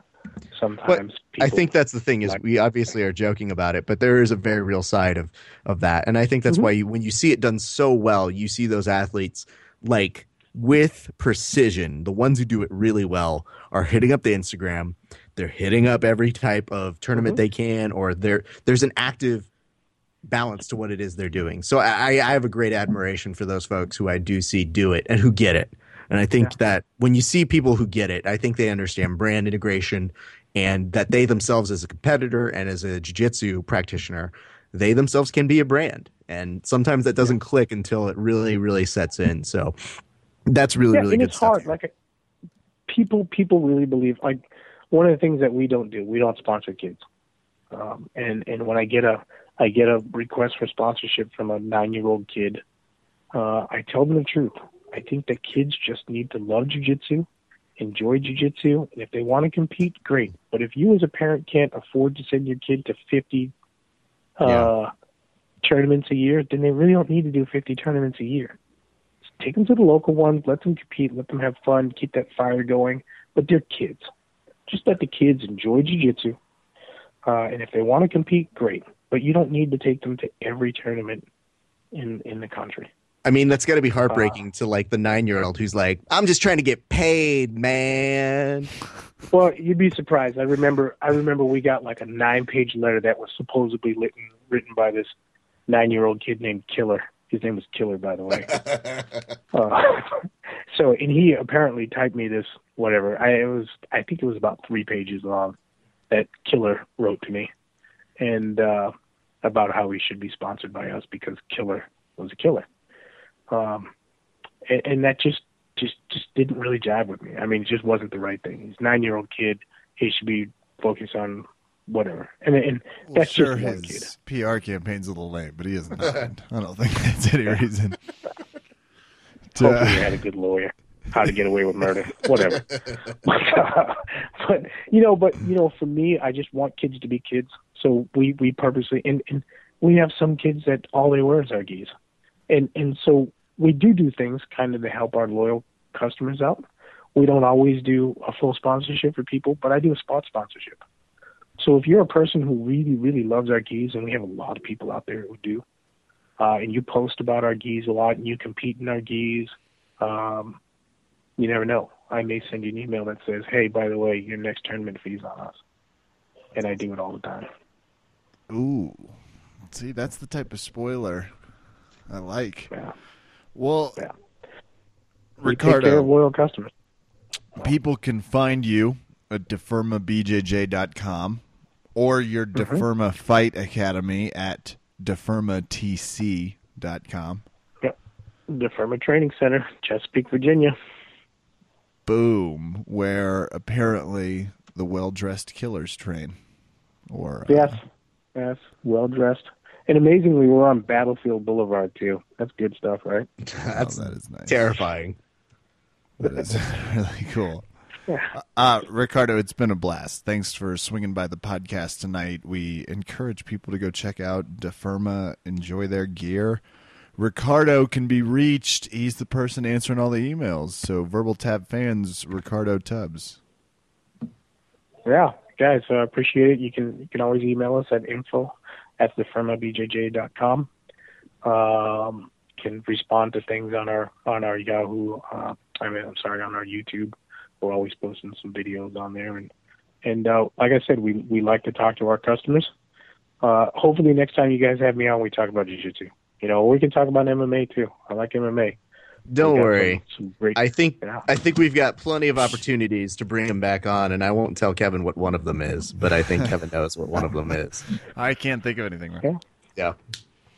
sometimes people, I think that's the thing is like- we obviously are joking about it, but there is a very real side of of that, and I think that's Mhm. why you, when you see it done so well, you see those athletes like with precision. The ones who do it really well are hitting up the Instagram. They're hitting up every type of tournament Mhm. they can, or there's an active balance to what it is they're doing. So I, I have a great admiration for those folks who I do see do it and who get it. And I think Yeah. that when you see people who get it, I think they understand brand integration and that they themselves as a competitor and as a jiu-jitsu practitioner, they themselves can be a brand. And sometimes that doesn't click until it really, really sets in. So that's really, yeah, really and good it's stuff. hard. Like people, people really believe. Like one of the things that we don't do, we don't sponsor kids. Um, and and when I get a I get a request for sponsorship from a nine year old kid, uh, I tell them the truth. I think that kids just need to love jujitsu, enjoy jujitsu, and if they want to compete, great. But if you as a parent can't afford to send your kid to fifty uh, Yeah. tournaments a year, then they really don't need to do fifty tournaments a year take them to the local ones, let them compete, let them have fun, keep that fire going. But they're kids. Just let the kids enjoy jiu-jitsu. Uh, and if they want to compete, great. But you don't need to take them to every tournament in in the country. I mean, that's got to be Uh. heartbreaking to like the nine year old who's like, I'm just trying to get paid, man. Well, you'd be surprised. I remember I remember we got like a nine-page letter that was supposedly written written by this nine-year-old kid named Killer. His name was Killer, by the way. Uh, so, and he apparently typed me this whatever. I it was I think it was about three pages long that Killer wrote to me, and uh, about how he should be sponsored by us because Killer was a killer. Um, and, and that just just just didn't really jive with me. I mean, it just wasn't the right thing. He's a nine year old kid. He should be focused on whatever. And and Well, that's sure, just one kid. his PR campaign's a little lame, but he isn't. I don't think that's any reason. to- Hopefully, he had a good lawyer. How to get away with murder, whatever. but, uh, but you know, but you know, for me, I just want kids to be kids. So we we purposely and, and we have some kids that all they wear is our gis, and and so we do do things kind of to help our loyal customers out. We don't always do a full sponsorship for people, but I do a spot sponsorship. So if you're a person who really really loves our gis, and we have a lot of people out there who do, uh, and you post about our gis a lot, and you compete in our gis. Um, you never know. I may send you an email that says, "Hey, by the way, your next tournament fee's on us," and I do it all the time. Ooh, see, that's the type of spoiler I like. Yeah, Well, yeah. We take Ricardo, loyal customers. people can find you at defermabjj.com or your Mm-hmm. Deferma Fight Academy at defermatc.com. Yep. The Firma Training Center, Chesapeake, Virginia. Boom, where apparently the well-dressed killers train. Or uh, Yes, yes, well dressed, and amazingly, we're on Battlefield Boulevard too. That's good stuff, right? oh, That's that is nice. terrifying. That is really cool. Uh, Ricardo, it's been a blast. Thanks for swinging by the podcast tonight. We encourage people to go check out Defirma, enjoy their gear. Ricardo can be reached. He's the person answering all the emails. So, Verbal Tap fans, Ricardo Tubbs. Yeah, guys, I uh, appreciate it. You can you can always email us at info at thefirmabjj.com. Um, can respond to things on our on our Yahoo. Uh, I mean, I'm sorry, on our YouTube. We're always posting some videos on there, and and uh, like I said, we we like to talk to our customers. Uh, hopefully, next time you guys have me on, we talk about jiu-jitsu. You know, we can talk about MMA too. I like MMA. Don't worry. Some, some great, I think yeah. I think we've got plenty of opportunities to bring him back on, and I won't tell Kevin what one of them is, but I think Kevin knows what one of them is. I can't think of anything. Right? Yeah. Yeah.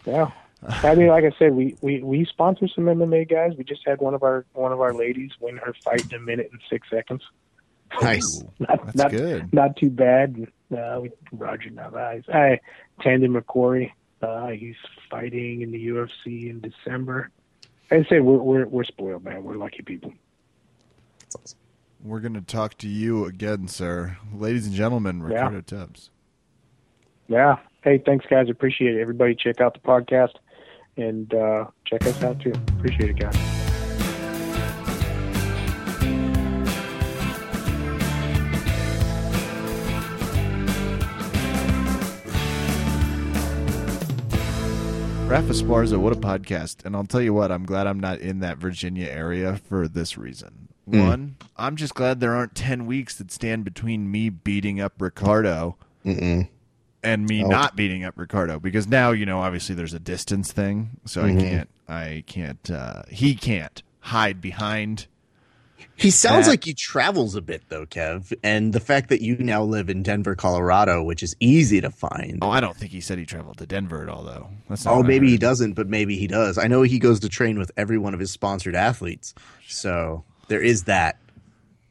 Yeah. I mean, like I said, we, we, we sponsor some MMA guys. We just had one of our one of our ladies win her fight in a minute and six seconds. Nice. not, That's not, good. Not too bad. Uh, we, Roger Navas. I Tandon McCory. Uh, he's fighting in the UFC in December. I say we're we're we're spoiled, man. We're lucky people. We're going to talk to you again, sir. Ladies and gentlemen, Ricardo yeah. Tubbs. Yeah. Hey, thanks, guys. Appreciate it. Everybody, check out the podcast and uh, check us out too. Appreciate it, guys. Raph Esparza, what a podcast. And I'll tell you what, I'm glad I'm not in that Virginia area for this reason. Mm. One, I'm just glad there aren't 10 weeks that stand between me beating up Ricardo Mm-mm. And me oh. not beating up Ricardo because now, you know, obviously there's a distance thing. So mm-hmm. I can't, I can't, uh, he can't hide behind he sounds that, like he travels a bit though, Kev. And the fact that you now live in Denver, Colorado, which is easy to find. Oh, I don't think he said he traveled to Denver at all, though. oh, maybe he doesn't, but maybe he does. I know he goes to train with every one of his sponsored athletes, so there is that.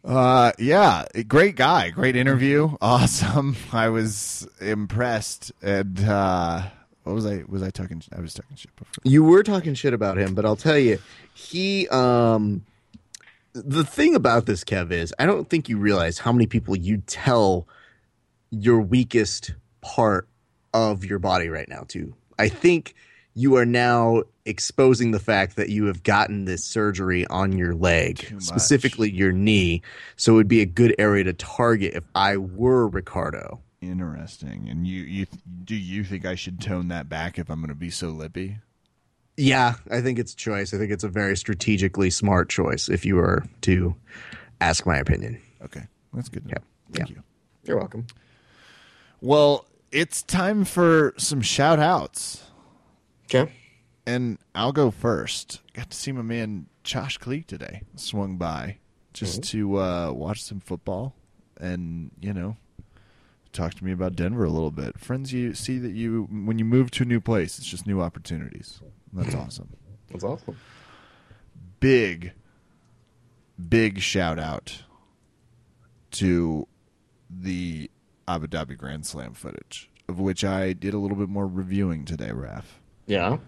Uh, yeah, great guy, great interview, awesome. I was impressed, and uh, what was I? Was I talking? I was talking shit before. You were talking shit about him, but I'll tell you, he um the thing about this, Kev, is I don't think you realize how many people you tell your weakest part of your body right now to. I think you are now exposing the fact that you have gotten this surgery on your leg, specifically your knee. So it would be a good area to target if I were Ricardo. Interesting. And you, you do you think I should tone that back if I'm going to be so lippy? Yeah, I think it's a choice. I think it's a very strategically smart choice if you were to ask my opinion. Okay. That's good. Yeah. Thank yeah. you. You're welcome. Well, it's time for some shout outs. Okay. And I'll go first. Got to see my man Josh Cleek today. Swung by just mm-hmm. to uh, watch some football and, you know, talk to me about Denver a little bit. Friends, you see that you when you move to a new place, it's just new opportunities. That's awesome. That's awesome. Big, big shout out to the Abu Dhabi Grand Slam footage, of which I did a little bit more reviewing today, Raf. Yeah.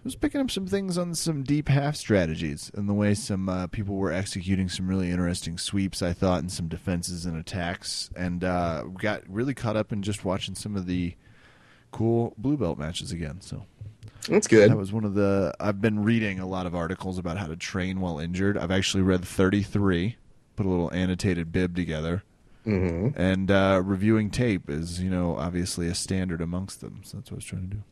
I was picking up some things on some deep half strategies and the way some uh, people were executing some really interesting sweeps, I thought, and some defenses and attacks, and uh, got really caught up in just watching some of the cool blue belt matches again. So that's good. That was one of the. I've been reading a lot of articles about how to train while injured. I've actually read 33, put a little annotated bib together. Mm-hmm. And uh, reviewing tape is, you know, obviously a standard amongst them. So that's what I was trying to do.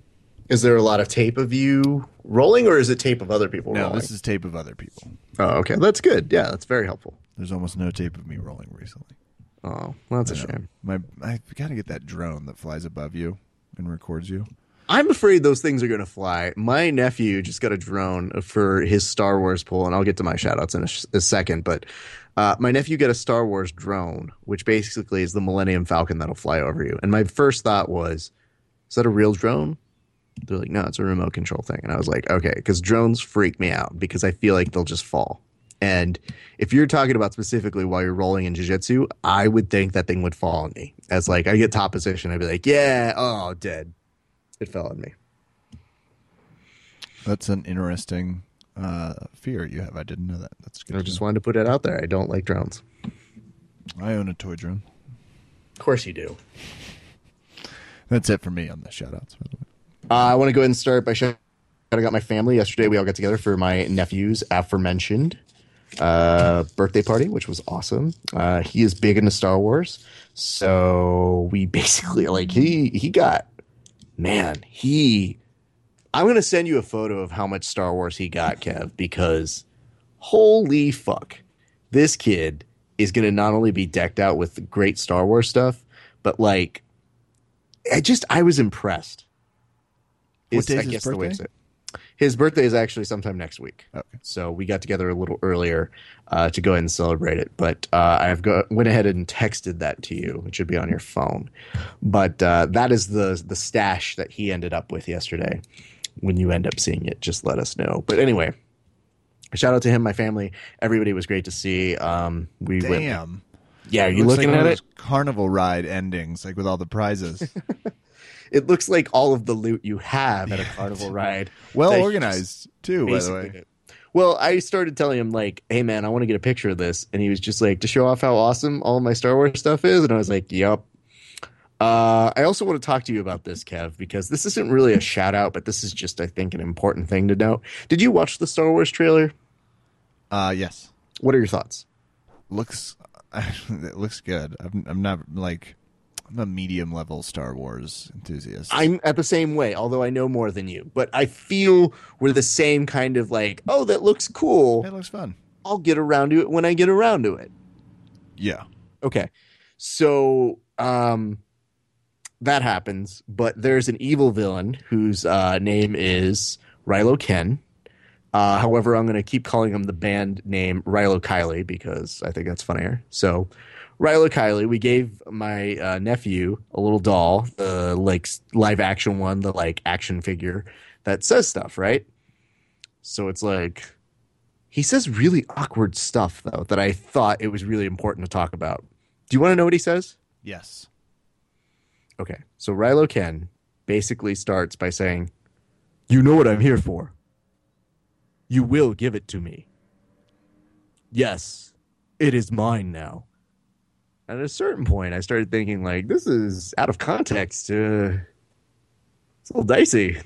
Is there a lot of tape of you rolling, or is it tape of other people no, rolling? this is tape of other people. Oh, okay. That's good. Yeah, that's very helpful. There's almost no tape of me rolling recently. Oh, well, that's a shame. My, I got to get that drone that flies above you and records you. I'm afraid those things are going to fly. My nephew just got a drone for his Star Wars pool, and I'll get to my shoutouts in a, a second. But uh, my nephew got a Star Wars drone, which basically is the Millennium Falcon that'll fly over you. And my first thought was, is that a real drone? They're like, no, it's a remote control thing. And I was like, okay, because drones freak me out because I feel like they'll just fall. And if you're talking about specifically while you're rolling in jiu-jitsu, I would think that thing would fall on me. As like I get top position, I'd be like, yeah, oh, dead it fell on me. That's an interesting uh, fear you have. I didn't know that. That's good. I just wanted to put it out there. I don't like drones. I own a toy drone. Of course you do. That's it for me on the shout outs, by the way. Uh, I want to go ahead and start by shouting out my family. Yesterday, we all got together for my nephew's aforementioned uh, birthday party, which was awesome. Uh, he is big into Star Wars, so we basically like he he got man he. I'm gonna send you a photo of how much Star Wars he got, Kev, because holy fuck, this kid is gonna not only be decked out with great Star Wars stuff, but like, I just I was impressed. Is, I his guess the way birthday? it. His birthday is actually sometime next week. Okay. So we got together a little earlier uh, to go ahead and celebrate it. But uh, I've go, went ahead and texted that to you. It should be on your phone. But uh, that is the the stash that he ended up with yesterday. When you end up seeing it, just let us know. But anyway, shout out to him, my family. Everybody was great to see. Um, we went. Damn. Yeah, are you looking like at it? those Carnival ride endings, like with all the prizes. It looks like all of the loot you have at a carnival ride. well organized too, by the way. Well, I started telling him like, "Hey, man, I want to get a picture of this," and he was just like, "To show off how awesome all my Star Wars stuff is," and I was like, "Yep." Uh, I also want to talk to you about this, Kev, because this isn't really a shout out, but this is just, I think, an important thing to note. Did you watch the Star Wars trailer? Uh, yes. What are your thoughts? Looks, it looks good. I'm, I'm not like, I'm a medium level Star Wars enthusiast. I'm at the same way, although I know more than you, but I feel we're the same kind of like, oh, that looks cool. It looks fun. I'll get around to it when I get around to it. Yeah. Okay. So um that happens, but there's an evil villain whose uh, name is Rilo Ken. Uh, however, I'm going to keep calling him the band name Rilo Kiley because I think that's funnier. So, Rilo Kiley, we gave my uh, nephew a little doll, the like live action one, the like action figure that says stuff, right? So it's like he says really awkward stuff though that I thought it was really important to talk about. Do you want to know what he says? Yes. Okay. So Rilo Ken basically starts by saying, You know what I'm here for. You will give it to me. Yes, it is mine now. At a certain point, I started thinking, like, this is out of context. Uh, it's a little dicey.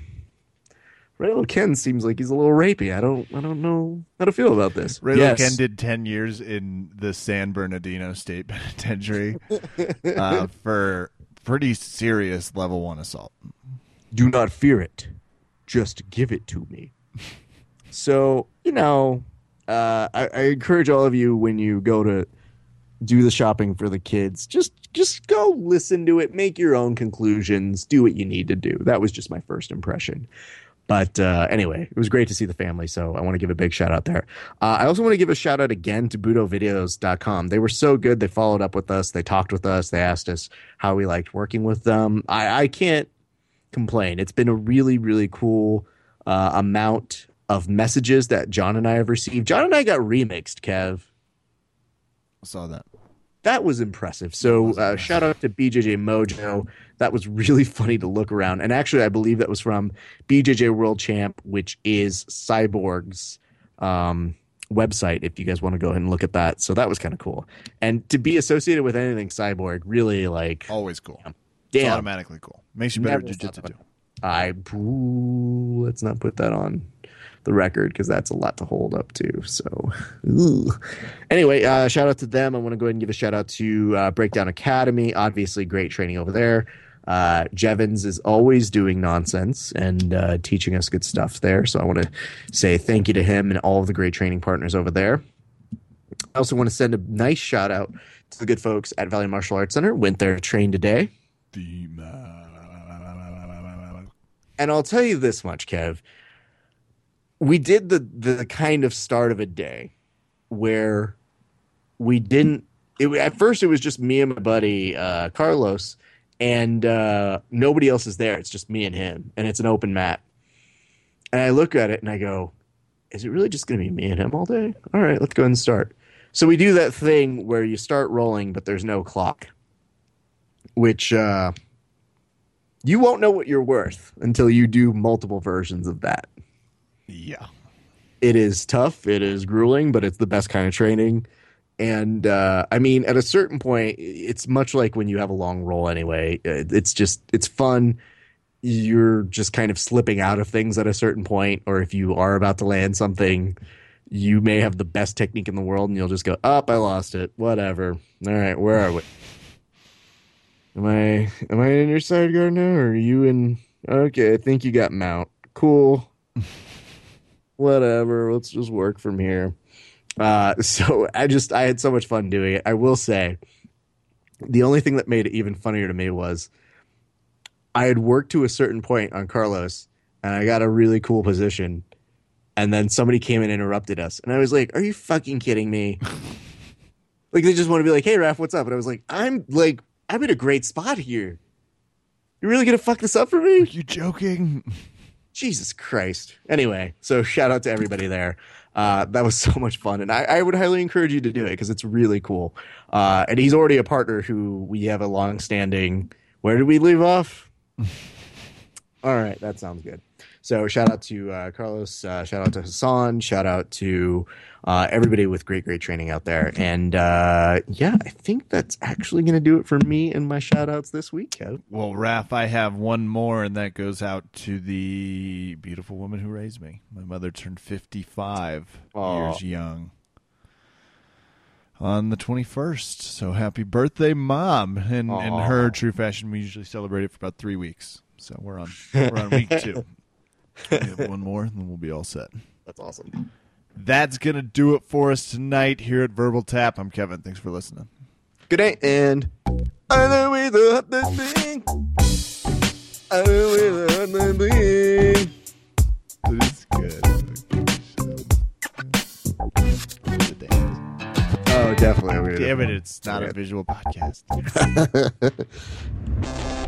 Rilo Ken seems like he's a little rapey. I don't, I don't know how to feel about this. Ray Yes. Ken did 10 years in the San Bernardino State Penitentiary uh, for pretty serious level one assault. do not fear it just give it to me so you know uh, I, I encourage all of you when you go to do the shopping for the kids just just go listen to it make your own conclusions do what you need to do that was just my first impression but uh, anyway, it was great to see the family. So I want to give a big shout out there. Uh, I also want to give a shout out again to BudoVideos.com. They were so good. They followed up with us. They talked with us. They asked us how we liked working with them. I, I can't complain. It's been a really, really cool uh, amount of messages that John and I have received. John and I got remixed, Kev. I saw that. That was impressive. So uh, shout out to BJJ Mojo. That was really funny to look around. And actually, I believe that was from BJJ World Champ, which is Cyborg's um, website. If you guys want to go ahead and look at that, so that was kind of cool. And to be associated with anything Cyborg, really like, Always cool. It's damn. automatically cool. Makes you better at Never thought jujitsu too. I boo, let's not put that on the record because that's a lot to hold up to. So, ooh. anyway, uh, shout out to them. I want to go ahead and give a shout out to uh, Breakdown Academy. Obviously, great training over there. Uh, Jevons is always doing nonsense and uh, teaching us good stuff there. So I want to say thank you to him and all of the great training partners over there. I also want to send a nice shout out to the good folks at Valley Martial Arts Center. Went there to train today. The and I'll tell you this much, Kev. We did the the kind of start of a day where we didn't. It, at first, it was just me and my buddy uh, Carlos, and uh, nobody else is there. It's just me and him, and it's an open mat. And I look at it and I go, "Is it really just going to be me and him all day? All right, let's go ahead and start." So we do that thing where you start rolling, but there's no clock, which. Uh, you won't know what you're worth until you do multiple versions of that. Yeah. It is tough, it is grueling, but it's the best kind of training. And uh, I mean, at a certain point, it's much like when you have a long roll anyway. Uh, It's just, it's fun. You're just kind of slipping out of things at a certain point, or if you are about to land something, you may have the best technique in the world and you'll just go, up, I lost it. Whatever. All right, where are we? Am I am I in your side guard now or are you in Okay, I think you got mount. Cool. Whatever. Let's just work from here. Uh so I just I had so much fun doing it. I will say the only thing that made it even funnier to me was I had worked to a certain point on Carlos and I got a really cool position and then somebody came and interrupted us and I was like, "Are you fucking kidding me?" like they just want to be like, "Hey, Raph, what's up?" And I was like, "I'm like I'm in a great spot here. You really gonna fuck this up for me?" Are you joking? Jesus Christ. Anyway, so shout out to everybody there. Uh, that was so much fun, and I, I would highly encourage you to do it because it's really cool. Uh, and he's already a partner who we have a long-standing. Where did we leave off? All right, that sounds good. So shout out to uh, Carlos, uh, shout out to Hassan, shout out to uh, everybody with great, great training out there. And uh, yeah, I think that's actually going to do it for me and my shout outs this week, Kev. Well, Raph, I have one more, and that goes out to the beautiful woman who raised me. My mother turned 55 Aw. years young on the 21st. So happy birthday, Mom. And in her true fashion, we usually celebrate it for about three weeks. So we're on, we're on week two. We have one more, and then we'll be all set. That's awesome. That's going to do it for us tonight here at Verbal Tap. I'm Kevin. Thanks for listening. Good night, and I know we the the thing. I know we the thing. It is good. Oh, definitely. Damn it, it's not a visual podcast.